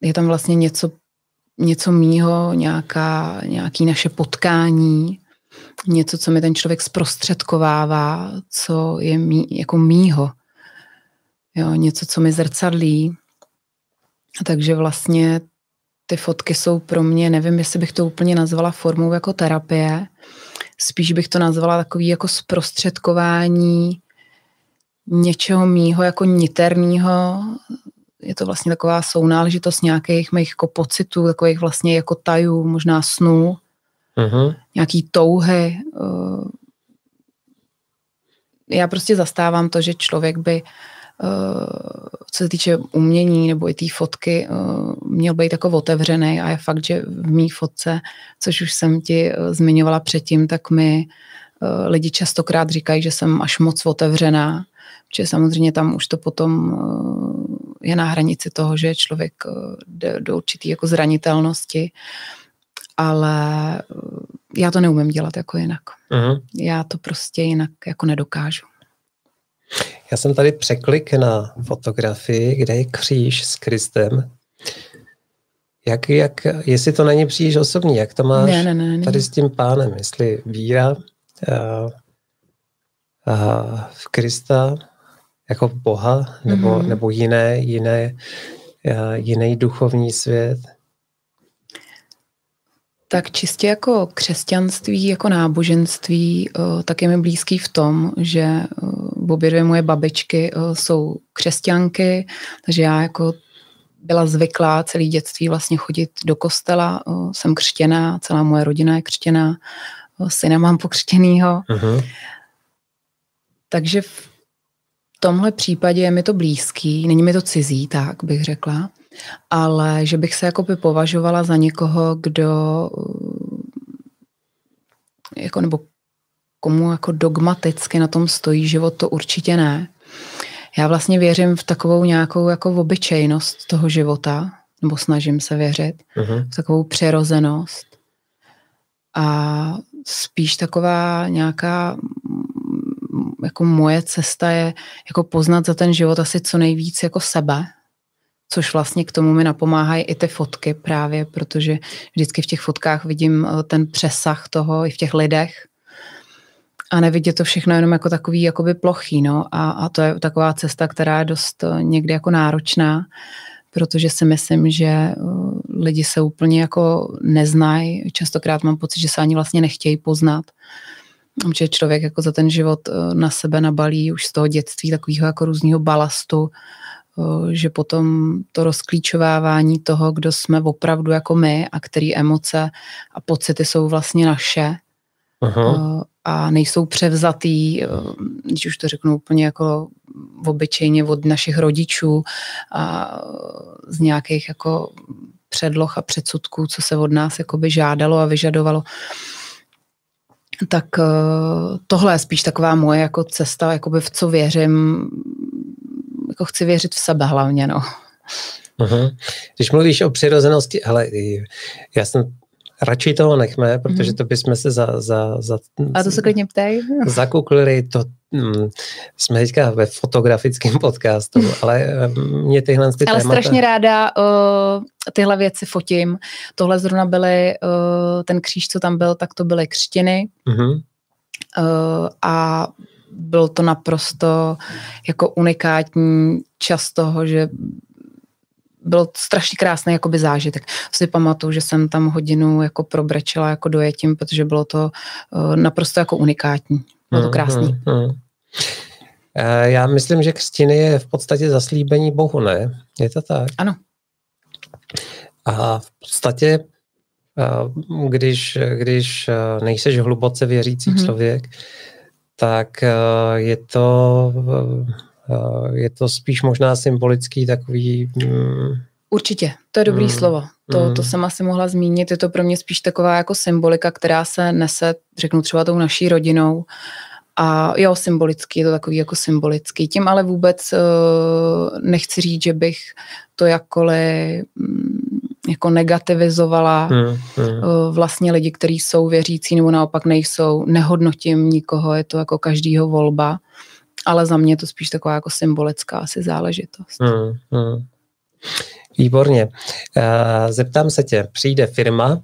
je tam vlastně něco, něco mýho, nějaká, nějaký naše potkání, něco, co mi ten člověk zprostředkovává, co je mý, jako mýho. Jo, něco, co mi zrcadlí. Takže vlastně ty fotky jsou pro mě, nevím, jestli bych to úplně nazvala formou jako terapie, spíš bych to nazvala takový jako zprostředkování něčeho mýho jako niterného. Je to vlastně taková sounáležitost nějakých mých jako pocitů, takových vlastně jako tajů, možná snů, uh-huh. nějaký touhy, uh, já prostě zastávám to, že člověk by co se týče umění nebo i té fotky, měl být jako otevřený a je fakt, že v mý fotce, což už jsem ti zmiňovala předtím, tak mi lidi častokrát říkají, že jsem až moc otevřená, že samozřejmě tam už to potom je na hranici toho, že člověk jde do určitý jako zranitelnosti, ale já to neumím dělat jako jinak. Uh-huh. Já to prostě jinak jako nedokážu. Já jsem tady překlik na fotografii, kde je kříž s Kristem. Jak, jak, jestli to není příliš osobní, jak to máš ne, ne, ne, ne. tady s tím pánem? Jestli víra uh, uh, v Krista jako Boha, nebo, mm-hmm. nebo jiné, jiné, uh, jiný duchovní svět? Tak čistě jako křesťanství, jako náboženství, tak je mi blízký v tom, že obě dvě moje babičky jsou křesťanky, takže já jako byla zvyklá celý dětství vlastně chodit do kostela, jsem křtěná, celá moje rodina je křtěná, syna mám pokřtěnýho. Uh-huh. Takže v tomhle případě je mi to blízký, není mi to cizí, tak bych řekla ale že bych se jako by považovala za někoho, kdo jako nebo komu jako dogmaticky na tom stojí život, to určitě ne. Já vlastně věřím v takovou nějakou jako obyčejnost toho života, nebo snažím se věřit, uh-huh. v takovou přirozenost. A spíš taková nějaká jako moje cesta je jako poznat za ten život asi co nejvíc jako sebe, což vlastně k tomu mi napomáhají i ty fotky právě, protože vždycky v těch fotkách vidím eh, ten přesah toho i v těch lidech. A nevidět to všechno jenom jako takový jakoby plochý, no. A, a to je taková cesta, která je dost eh, někdy jako náročná, protože si myslím, že eh, lidi se úplně jako neznají, častokrát mám pocit, že se ani vlastně nechtějí poznat, že člověk jako za ten život na sebe nabalí už z toho dětství takového jako různého balastu, že potom to rozklíčovávání toho, kdo jsme opravdu jako my a který emoce a pocity jsou vlastně naše Aha. a nejsou převzatý, když už to řeknu úplně jako obyčejně od našich rodičů a z nějakých jako předloh a předsudků, co se od nás jakoby žádalo a vyžadovalo. Tak tohle je spíš taková moje jako cesta, jakoby v co věřím, jako chci věřit v sebe hlavně, no. Uh-huh. Když mluvíš o přirozenosti, ale já jsem radši toho nechme, protože mm. to bychom se za, za, za A to se klidně ptej. zakuklili, to hm, jsme teďka ve fotografickém podcastu, ale mě tyhle ty Ale témata... strašně ráda uh, tyhle věci fotím. Tohle zrovna byly, uh, ten kříž, co tam byl, tak to byly křtiny. Mm-hmm. Uh, a byl to naprosto jako unikátní čas toho, že byl strašně krásný jakoby zážitek. Si pamatuju, že jsem tam hodinu jako probrečela jako dojetím, protože bylo to uh, naprosto jako unikátní. Bylo to krásný. Hmm, hmm, hmm. Já myslím, že křtiny je v podstatě zaslíbení Bohu, ne? Je to tak? Ano. A v podstatě, eh, když, když eh, nejseš hluboce věřící mm-hmm. člověk, tak eh, je to, eh, je to spíš možná symbolický takový... Mm, Určitě, to je dobrý mm, slovo. To, mm. to jsem asi mohla zmínit. Je to pro mě spíš taková jako symbolika, která se nese, řeknu třeba tou naší rodinou. A jo, symbolický, je to takový jako symbolický. Tím ale vůbec uh, nechci říct, že bych to jakkoliv um, jako negativizovala hmm, hmm. vlastně lidi, kteří jsou věřící nebo naopak nejsou. Nehodnotím nikoho, je to jako každýho volba, ale za mě to spíš taková jako symbolická asi záležitost. Hmm, hmm. Výborně. Eh, zeptám se tě, přijde firma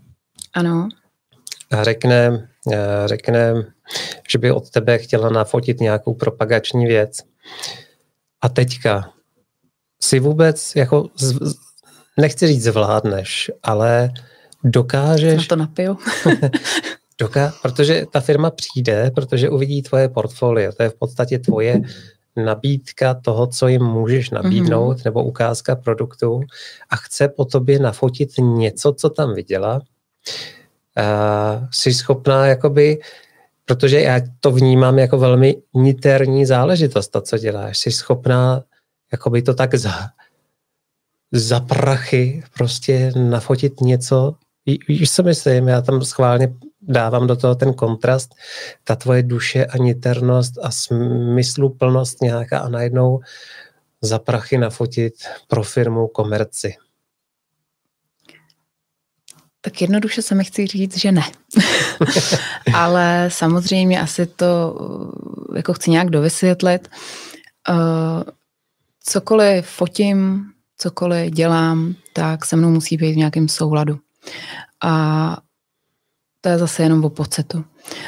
ano. a řekne, eh, řekne, že by od tebe chtěla nafotit nějakou propagační věc. A teďka si vůbec jako nechci říct zvládneš, ale dokážeš... Na to napiju. doká, protože ta firma přijde, protože uvidí tvoje portfolio. To je v podstatě tvoje nabídka toho, co jim můžeš nabídnout, mm-hmm. nebo ukázka produktu a chce po tobě nafotit něco, co tam viděla. Uh, jsi schopná jakoby protože já to vnímám jako velmi niterní záležitost, to, co děláš. Jsi schopná jakoby to tak za, prachy prostě nafotit něco. Víš, co myslím? Já tam schválně dávám do toho ten kontrast, ta tvoje duše a niternost a smysluplnost nějaká a najednou za prachy nafotit pro firmu komerci. Tak jednoduše se mi chci říct, že ne. Ale samozřejmě asi to jako chci nějak dovysvětlit. Uh, cokoliv fotím, cokoliv dělám, tak se mnou musí být v nějakém souladu. A to je zase jenom o pocitu.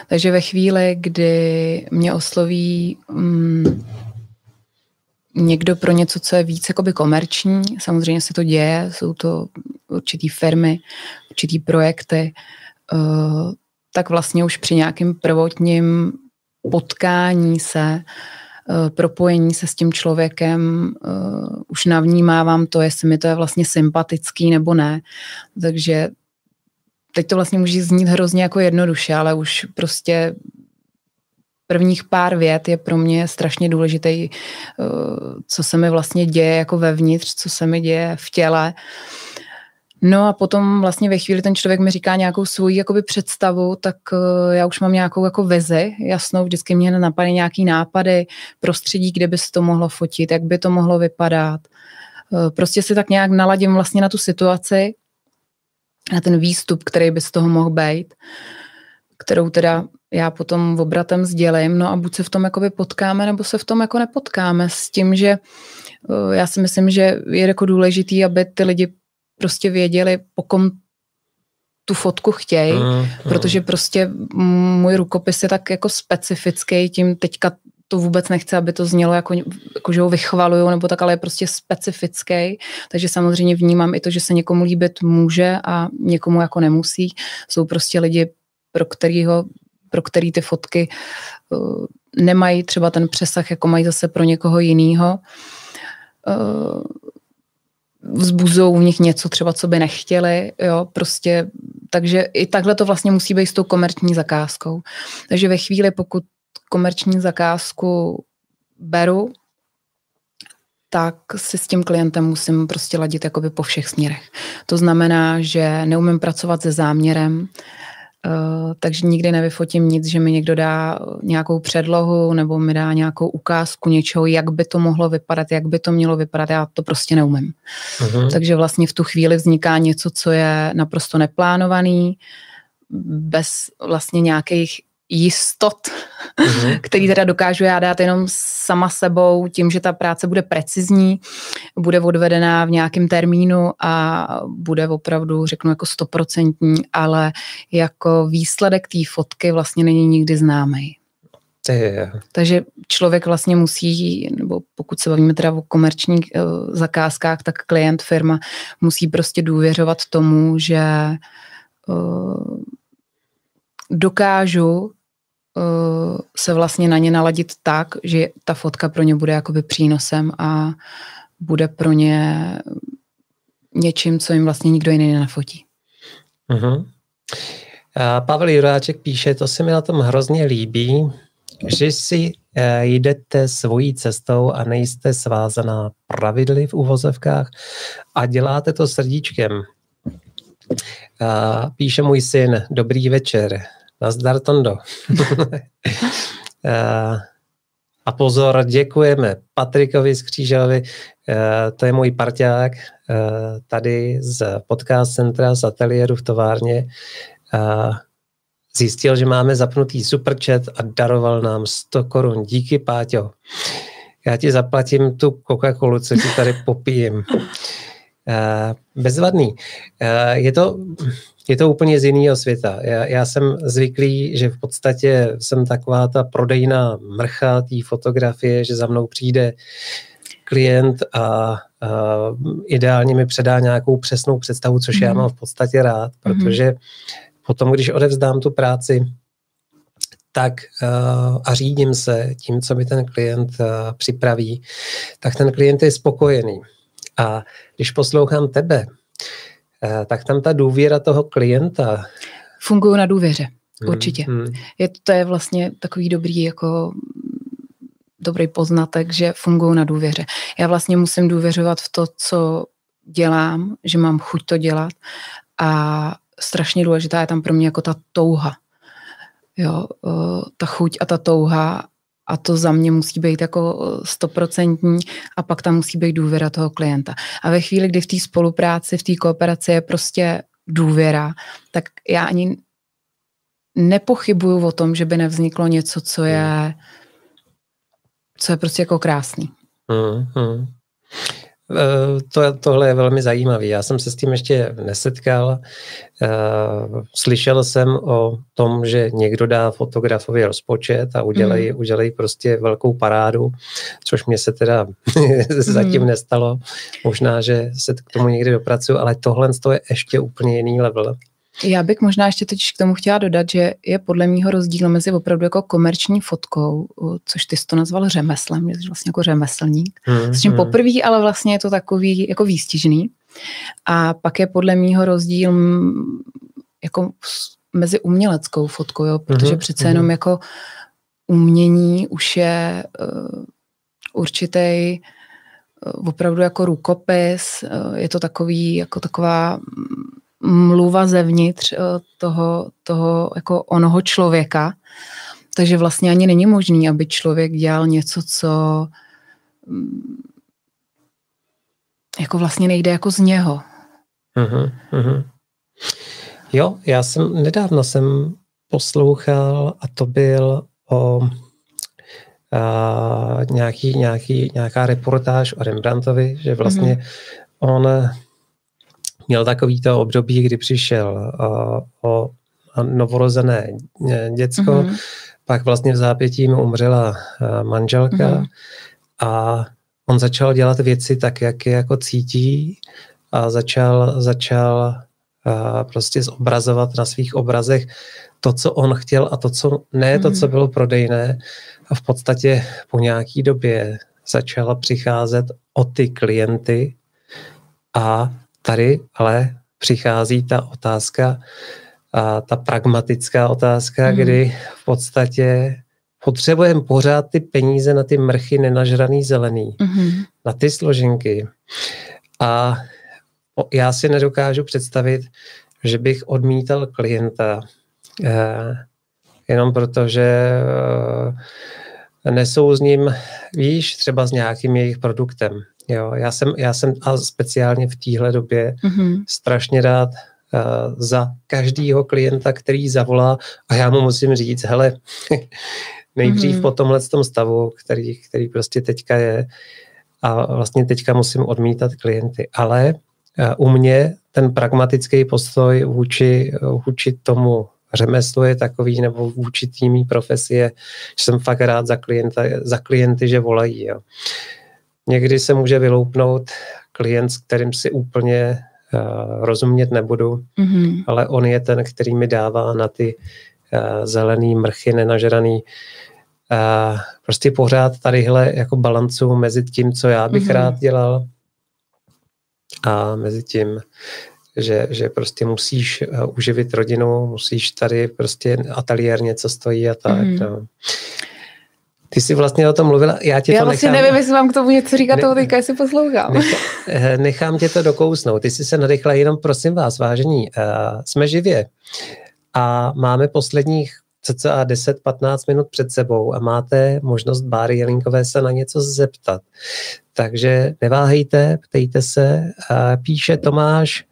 Takže ve chvíli, kdy mě osloví mm, někdo pro něco, co je víc jakoby komerční, samozřejmě se to děje, jsou to určitý firmy, určitý projekty, uh, tak vlastně už při nějakém prvotním potkání se, uh, propojení se s tím člověkem, uh, už navnímávám to, jestli mi to je vlastně sympatický nebo ne. Takže teď to vlastně může znít hrozně jako jednoduše, ale už prostě prvních pár vět je pro mě strašně důležitý, eh, co se mi vlastně děje jako vevnitř, co se mi děje v těle. No a potom vlastně ve chvíli ten člověk mi říká nějakou svoji jakoby představu, tak eh, já už mám nějakou jako vizi jasnou, vždycky mě napadají nějaký nápady, prostředí, kde by se to mohlo fotit, jak by to mohlo vypadat. Eh, prostě si tak nějak naladím vlastně na tu situaci, na ten výstup, který by z toho mohl být, kterou teda já potom obratem sdělím, no a buď se v tom jakoby potkáme, nebo se v tom jako nepotkáme s tím, že eh, já si myslím, že je jako důležitý, aby ty lidi prostě věděli, po kom tu fotku chtějí, mm, mm. protože prostě můj rukopis je tak jako specifický, tím teďka to vůbec nechce, aby to znělo jako, jako že ho vychvaluju, nebo tak, ale je prostě specifický. Takže samozřejmě vnímám i to, že se někomu líbit může a někomu jako nemusí. Jsou prostě lidi, pro kterýho pro který ty fotky uh, nemají třeba ten přesah, jako mají zase pro někoho jiného. Uh, vzbuzují v nich něco třeba, co by nechtěli, jo, prostě, takže i takhle to vlastně musí být s tou komerční zakázkou. Takže ve chvíli, pokud komerční zakázku beru, tak si s tím klientem musím prostě ladit jakoby po všech směrech. To znamená, že neumím pracovat se záměrem, Uh, takže nikdy nevyfotím nic, že mi někdo dá nějakou předlohu nebo mi dá nějakou ukázku něčeho, jak by to mohlo vypadat, jak by to mělo vypadat, já to prostě neumím. Uh-huh. Takže vlastně v tu chvíli vzniká něco, co je naprosto neplánovaný, bez vlastně nějakých jistot, mm-hmm. který teda dokážu já dát jenom sama sebou, tím, že ta práce bude precizní, bude odvedená v nějakém termínu a bude opravdu, řeknu, jako stoprocentní, ale jako výsledek té fotky vlastně není nikdy známý. Takže člověk vlastně musí, nebo pokud se bavíme teda o komerčních uh, zakázkách, tak klient, firma musí prostě důvěřovat tomu, že uh, dokážu uh, se vlastně na ně naladit tak, že ta fotka pro ně bude jakoby přínosem a bude pro ně něčím, co jim vlastně nikdo jiný nenafotí. Uh-huh. A Pavel Juráček píše, to se mi na tom hrozně líbí, že si uh, jdete svojí cestou a nejste svázaná pravidly v uvozovkách a děláte to srdíčkem. Uh, píše můj syn, dobrý večer. Nazdar, Tondo. Eh, a pozor, děkujeme Patrikovi z Křížovi, eh, to je můj parťák eh, tady z podcast centra z ateliéru v továrně. Zjistil, že máme zapnutý superchat a daroval nám 100 korun. Díky, Páťo. Já ti zaplatím tu Coca-Colu, co ti tady popijím. Bezvadný. Je to je to úplně z jiného světa. Já, já jsem zvyklý, že v podstatě jsem taková ta prodejná mrcha té fotografie, že za mnou přijde klient a, a ideálně mi předá nějakou přesnou představu, což mm. já mhm. mám v podstatě rád, mhm. protože potom, když odevzdám tu práci, tak a řídím se tím, co mi ten klient připraví, tak ten klient je spokojený. A když poslouchám tebe, tak tam ta důvěra toho klienta... Fungují na důvěře. Určitě. Hmm. Je, to je vlastně takový dobrý jako dobrý poznatek, že fungují na důvěře. Já vlastně musím důvěřovat v to, co dělám, že mám chuť to dělat a strašně důležitá je tam pro mě jako ta touha. Jo, ta chuť a ta touha a to za mě musí být jako stoprocentní a pak tam musí být důvěra toho klienta. A ve chvíli, kdy v té spolupráci, v té kooperaci je prostě důvěra, tak já ani nepochybuju o tom, že by nevzniklo něco, co je, co je prostě jako krásný. Hmm, hmm. To, tohle je velmi zajímavé. Já jsem se s tím ještě nesetkal. Eh, slyšel jsem o tom, že někdo dá fotografovi rozpočet a udělej, mm. udělej prostě velkou parádu, což mě se teda zatím mm. nestalo. Možná, že se k tomu někdy dopracuju, ale tohle je ještě úplně jiný level. Já bych možná ještě teď k tomu chtěla dodat, že je podle mého rozdíl mezi opravdu jako komerční fotkou, což ty jsi to nazval řemeslem, že jsi vlastně jako řemeslník, hmm, s čím hmm. poprvé, ale vlastně je to takový jako výstižný. A pak je podle mého rozdíl jako mezi uměleckou fotkou, jo, protože hmm, přece jenom hmm. jako umění už je uh, určitý uh, opravdu jako rukopis, uh, je to takový, jako taková mluva zevnitř eh, toho, toho jako onoho člověka. Takže vlastně ani není možný, aby člověk dělal něco, co mm, jako vlastně nejde jako z něho. Uh-huh, uh-huh. Jo, já jsem nedávno jsem poslouchal a to byl o a, nějaký, nějaký, nějaká reportáž o Rembrandtovi, že vlastně uh-huh. on měl takový to období, kdy přišel uh, o novorozené děcko, mm-hmm. pak vlastně v zápětí mu umřela manželka mm-hmm. a on začal dělat věci tak, jak je jako cítí a začal, začal uh, prostě zobrazovat na svých obrazech to, co on chtěl a to, co ne, to, co mhm. bylo prodejné. A v podstatě po nějaký době začala přicházet o ty klienty a Tady ale přichází ta otázka, a ta pragmatická otázka, mm. kdy v podstatě potřebujeme pořád ty peníze na ty mrchy nenažraný zelený, mm. na ty složenky. A já si nedokážu představit, že bych odmítal klienta eh, jenom proto, že eh, nesou s ním, víš, třeba s nějakým jejich produktem. Jo, já jsem, já jsem a speciálně v téhle době mm-hmm. strašně rád uh, za každýho klienta, který zavolá a já mu musím říct, hele, nejdřív mm-hmm. po tomhle tom stavu, který, který prostě teďka je a vlastně teďka musím odmítat klienty, ale uh, u mě ten pragmatický postoj vůči, vůči tomu řemeslu je takový, nebo vůči týmí profesie, že jsem fakt rád za, klienta, za klienty, že volají. Jo. Někdy se může vyloupnout klient, s kterým si úplně uh, rozumět nebudu, mm-hmm. ale on je ten, který mi dává na ty uh, zelený mrchy nenažraný uh, prostě pořád tadyhle jako balancu mezi tím, co já bych mm-hmm. rád dělal a mezi tím, že, že prostě musíš uh, uživit rodinu, musíš tady prostě ateliér něco stojí a tak. Mm-hmm. No. Ty jsi vlastně o tom mluvila, já tě já to vlastně nechám... nevím, jestli vám k tomu něco říkat, ne, toho teďka jestli poslouchám. Nechám, eh, nechám tě to dokousnout. Ty jsi se nadechla, jenom prosím vás, vážení, uh, jsme živě a máme posledních cca 10-15 minut před sebou a máte možnost Báry Jelinkové se na něco zeptat. Takže neváhejte, ptejte se. Uh, píše Tomáš,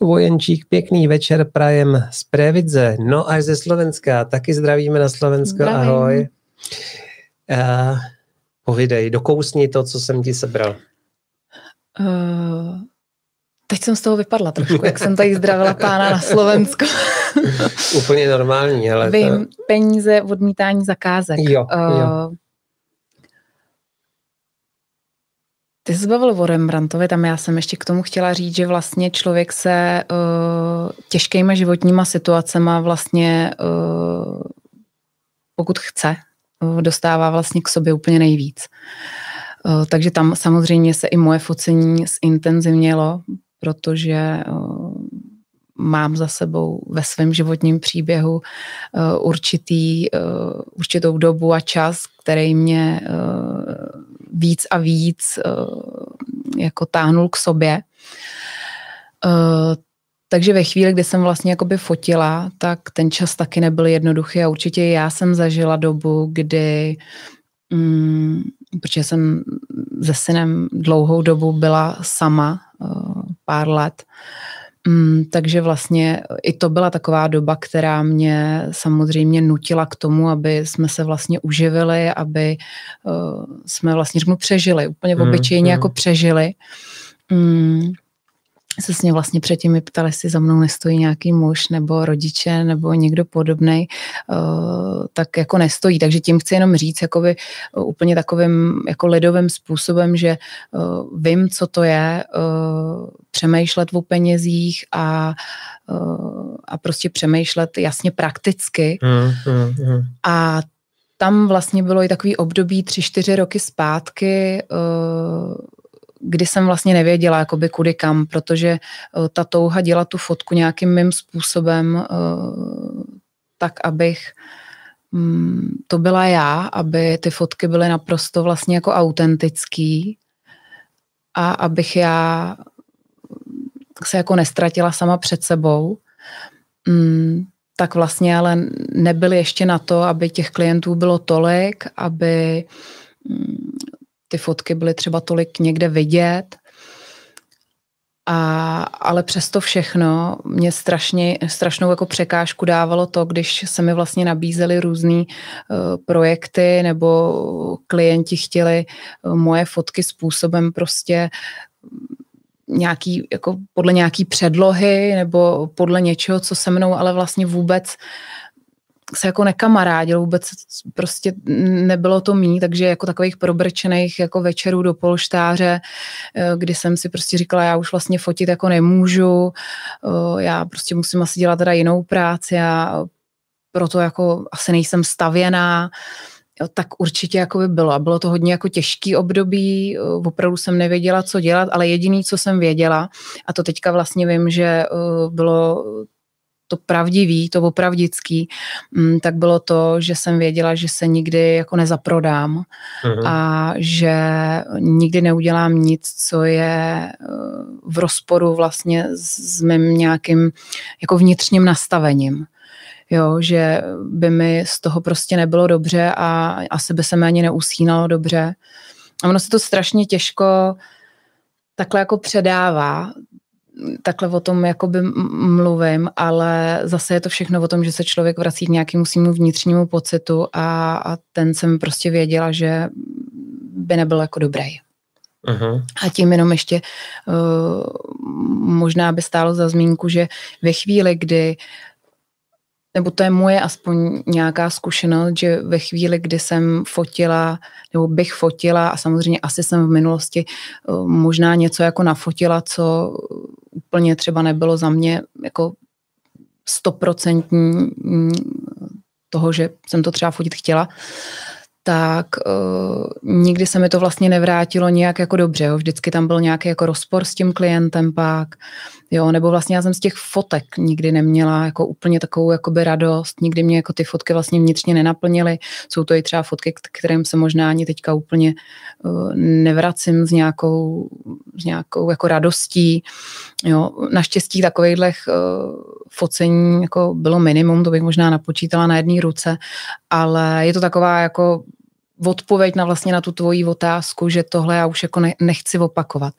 Vojenčík, pěkný večer prajem z Previdze, no až ze Slovenska, taky zdravíme na Slovensko, Zdravím. ahoj. Uh, povidej, dokousni to, co jsem ti sebral. Uh, teď jsem z toho vypadla trošku, jak jsem tady zdravila pána na Slovensko. Úplně normální, ale Vím, to... peníze, odmítání zakázek. Jo, uh, jo. Ty jsi bavil o Rembrandtovi, tam já jsem ještě k tomu chtěla říct, že vlastně člověk se uh, těžkýma životníma situacema vlastně, uh, pokud chce, dostává vlastně k sobě úplně nejvíc. Eh, takže tam samozřejmě se i moje focení zintenzivnělo, protože eh, mám za sebou ve svém životním příběhu určitý, určitou dobu a čas, který mě víc a víc jako táhnul k sobě. Takže ve chvíli, kdy jsem vlastně jakoby fotila, tak ten čas taky nebyl jednoduchý a určitě já jsem zažila dobu, kdy mm, protože jsem se synem dlouhou dobu byla sama, uh, pár let, Mm, takže vlastně i to byla taková doba, která mě samozřejmě nutila k tomu, aby jsme se vlastně uživili, aby uh, jsme vlastně řeknu přežili, úplně mm, obyčejně mm. jako přežili. Mm, se s ně vlastně předtím mi ptali, jestli za mnou nestojí nějaký muž nebo rodiče nebo někdo podobný, uh, tak jako nestojí. Takže tím chci jenom říct jakoby uh, úplně takovým jako lidovým způsobem, že uh, vím, co to je přemýšlet o penězích a, a prostě přemýšlet jasně prakticky. Mm, mm, mm. A tam vlastně bylo i takový období tři, čtyři roky zpátky, kdy jsem vlastně nevěděla, jakoby kudy kam, protože eh, ta touha dělat tu fotku nějakým mým způsobem, eh, tak abych mm, to byla já, aby ty fotky byly naprosto vlastně jako autentický a abych já se jako nestratila sama před sebou, mm, tak vlastně ale nebyly ještě na to, aby těch klientů bylo tolik, aby mm, ty fotky byly třeba tolik někde vidět, a, ale přesto všechno mě strašně, strašnou jako překážku dávalo to, když se mi vlastně nabízely různé uh, projekty nebo klienti chtěli uh, moje fotky způsobem prostě nějaký, jako podle nějaký předlohy nebo podle něčeho, co se mnou ale vlastně vůbec se jako nekamarádil, vůbec prostě nebylo to mý, takže jako takových probrčených jako večerů do polštáře, eh, kdy jsem si prostě říkala, já už vlastně fotit jako nemůžu, eh, já prostě musím asi dělat teda jinou práci a proto jako asi nejsem stavěná, jo, tak určitě jako by bylo. A bylo to hodně jako těžký období, eh, opravdu jsem nevěděla, co dělat, ale jediný, co jsem věděla, a to teďka vlastně vím, že bylo to pravdivý, to opravdický, mm, tak bylo to, že jsem věděla, že se nikdy jako nezaprodám uh-huh. a že nikdy neudělám nic, co je eh, v rozporu vlastně s mým nějakým jako vnitřním nastavením. Jo, že by mi z toho prostě nebylo dobře a asi by se mi ani neusínalo dobře. A ono se to strašně těžko takhle jako předává, takhle o tom jakoby mluvím, ale zase je to všechno o tom, že se člověk vrací k nějakému svýmu vnitřnímu pocitu a, a ten jsem prostě věděla, že by nebyl jako dobrý. Uh-huh. A tím jenom ještě uh, možná by stálo za zmínku, že ve chvíli, kdy nebo to je moje aspoň nějaká zkušenost, že ve chvíli, kdy jsem fotila, nebo bych fotila a samozřejmě asi jsem v minulosti uh, možná něco jako nafotila, co úplně třeba nebylo za mě jako stoprocentní mm, toho, že jsem to třeba fotit chtěla, tak uh, nikdy se mi to vlastně nevrátilo nějak jako dobře. Jo. Vždycky tam byl nějaký jako rozpor s tím klientem pak, jo, nebo vlastně já jsem z těch fotek nikdy neměla jako úplně takovou jakoby radost, nikdy mě jako ty fotky vlastně vnitřně nenaplnily. Jsou to i třeba fotky, kterým se možná ani teďka úplně uh, nevracím s nějakou, s nějakou jako radostí. Jo. Naštěstí takovýchhle uh, focení jako bylo minimum, to bych možná napočítala na jedné ruce, ale je to taková jako odpověď na vlastně na tu tvoji otázku, že tohle já už jako ne, nechci opakovat.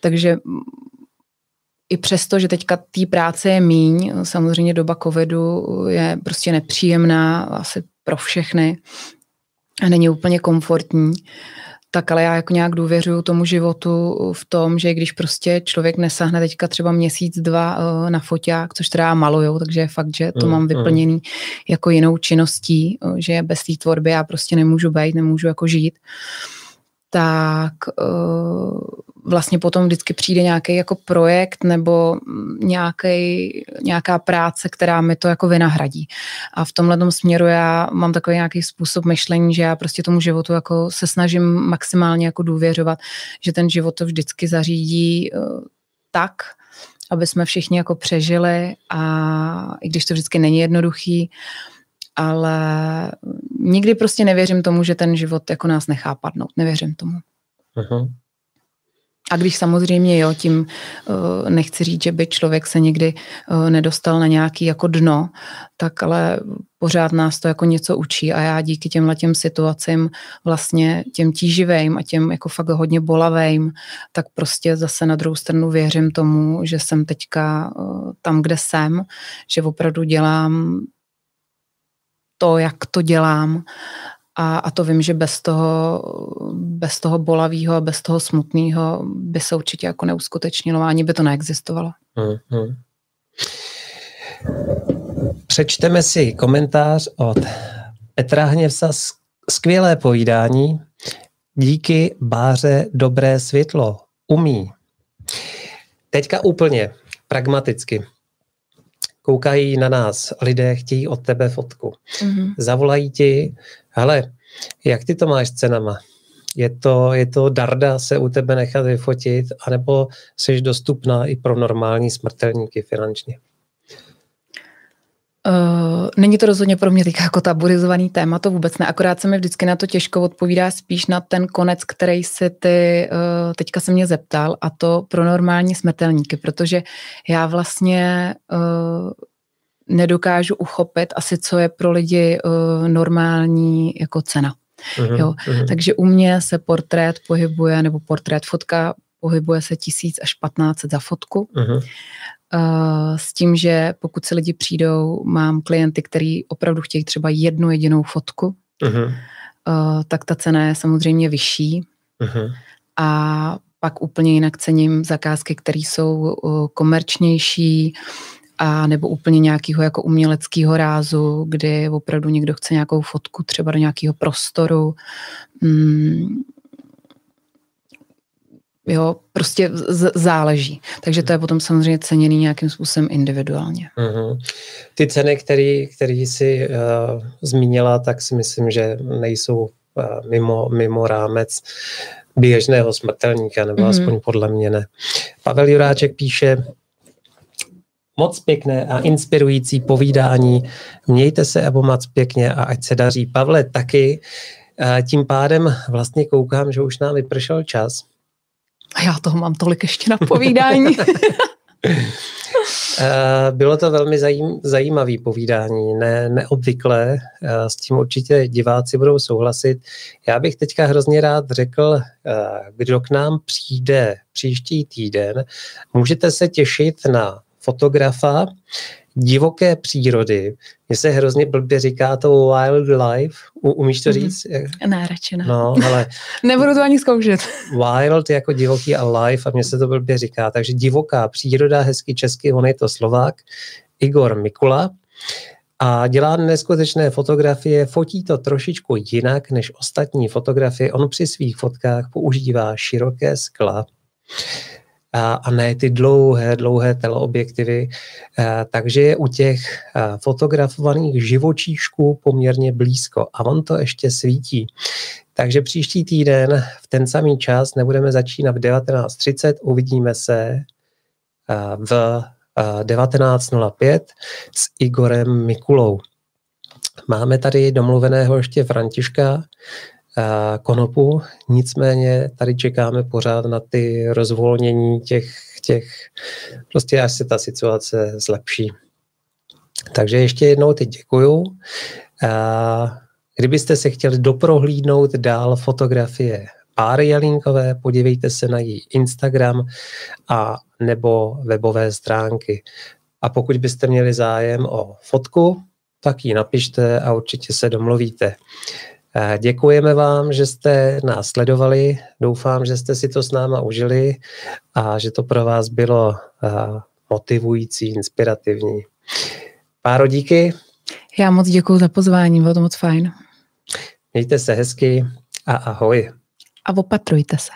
Takže i přesto, že teďka té práce je míň, samozřejmě doba covidu je prostě nepříjemná asi pro všechny a není úplně komfortní, tak ale já jako nějak důvěřuju tomu životu v tom, že když prostě člověk nesahne teďka třeba měsíc, dva eh, na foťák, což teda maluju, takže je fakt, že to mm, mám mm. vyplněný jako jinou činností, eh, že bez té tvorby já prostě nemůžu být, nemůžu jako žít, tak uh, vlastně potom vždycky přijde nějaký jako projekt nebo nějaký, nějaká práce, která mi to jako vynahradí. A v tomhle směru já mám takový nějaký způsob myšlení, že já prostě tomu životu jako se snažím maximálně jako důvěřovat, že ten život to vždycky zařídí uh, tak, aby jsme všichni jako přežili a i když to vždycky není jednoduchý, ale nikdy prostě nevěřím tomu, že ten život jako nás nechá padnout. Nevěřím tomu. Uh-huh. A když samozřejmě, jo, tím uh, nechci říct, že by člověk se někdy uh, nedostal na nějaký jako dno, tak ale pořád nás to jako něco učí a já díky těmhle těm situacím vlastně těm tíživým a těm jako fakt hodně bolavým, tak prostě zase na druhou stranu věřím tomu, že jsem teďka uh, tam, kde jsem, že opravdu dělám to, jak to dělám a, a to vím, že bez toho, bez toho bolavého, bez toho smutného by se určitě jako neuskutečnilo, ani by to neexistovalo. Hmm, Přečteme si komentář od Petra Hněvsa. Skvělé povídání. Díky Báře dobré světlo. Umí. Teďka úplně pragmaticky koukají na nás lidé, chtějí od tebe fotku. Mm-hmm. Zavolají ti, hele, jak ty to máš s cenama? Je to, je to darda se u tebe nechat vyfotit, anebo jsi dostupná i pro normální smrtelníky finančně? Uh, není to rozhodně pro mě teďka jako taburizovaný téma, to vůbec ne, akorát se mi vždycky na to těžko odpovídá spíš na ten konec, který si ty uh, teďka se mě zeptal a to pro normální smrtelníky, protože já vlastně uh, nedokážu uchopit asi, co je pro lidi uh, normální jako cena. Uh-huh, jo. Uh-huh. Takže u mě se portrét pohybuje, nebo portrét fotka pohybuje se tisíc až 15 za fotku. Uh, s tím, že pokud se lidi přijdou, mám klienty, který opravdu chtějí třeba jednu jedinou fotku, uh, tak ta cena je samozřejmě vyšší. Uh-huh. A pak úplně jinak cením zakázky, které jsou komerčnější, a nebo úplně nějakého jako uměleckého rázu, kdy opravdu někdo chce nějakou fotku třeba do nějakého prostoru. Mm, jo, prostě z- záleží. Takže to je potom samozřejmě ceněný nějakým způsobem individuálně. Mm-hmm. Ty ceny, které který jsi uh, zmínila, tak si myslím, že nejsou uh, mimo, mimo rámec běžného smrtelníka, nebo mm-hmm. aspoň podle mě ne. Pavel Juráček píše, moc pěkné a inspirující povídání. Mějte se, Ebo, moc pěkně a ať se daří. Pavle, taky. Tím pádem vlastně koukám, že už nám vypršel čas. A já toho mám tolik ještě na povídání. Bylo to velmi zajím, zajímavé povídání, ne, neobvyklé, s tím určitě diváci budou souhlasit. Já bych teďka hrozně rád řekl, kdo k nám přijde příští týden. Můžete se těšit na fotografa divoké přírody. Mně se hrozně blbě říká to wildlife. U, umíš to mhm. říct? Mm-hmm. Ne, radši ne. No, ale... Nebudu to ani zkoušet. Wild jako divoký a life a mně se to blbě říká. Takže divoká příroda, hezky česky, on je to Slovák, Igor Mikula. A dělá neskutečné fotografie, fotí to trošičku jinak než ostatní fotografie. On při svých fotkách používá široké skla a, ne ty dlouhé, dlouhé teleobjektivy. Takže je u těch fotografovaných živočíšků poměrně blízko a on to ještě svítí. Takže příští týden v ten samý čas nebudeme začínat v 19.30, uvidíme se v 19.05 s Igorem Mikulou. Máme tady domluveného ještě Františka, konopu, nicméně tady čekáme pořád na ty rozvolnění těch, těch prostě až se ta situace zlepší. Takže ještě jednou teď děkuju. Kdybyste se chtěli doprohlídnout dál fotografie Páry Jalínkové, podívejte se na její Instagram a nebo webové stránky. A pokud byste měli zájem o fotku, tak ji napište a určitě se domluvíte. Děkujeme vám, že jste nás sledovali. Doufám, že jste si to s náma užili a že to pro vás bylo motivující, inspirativní. Páro, díky. Já moc děkuji za pozvání, bylo to moc fajn. Mějte se hezky a ahoj. A opatrujte se.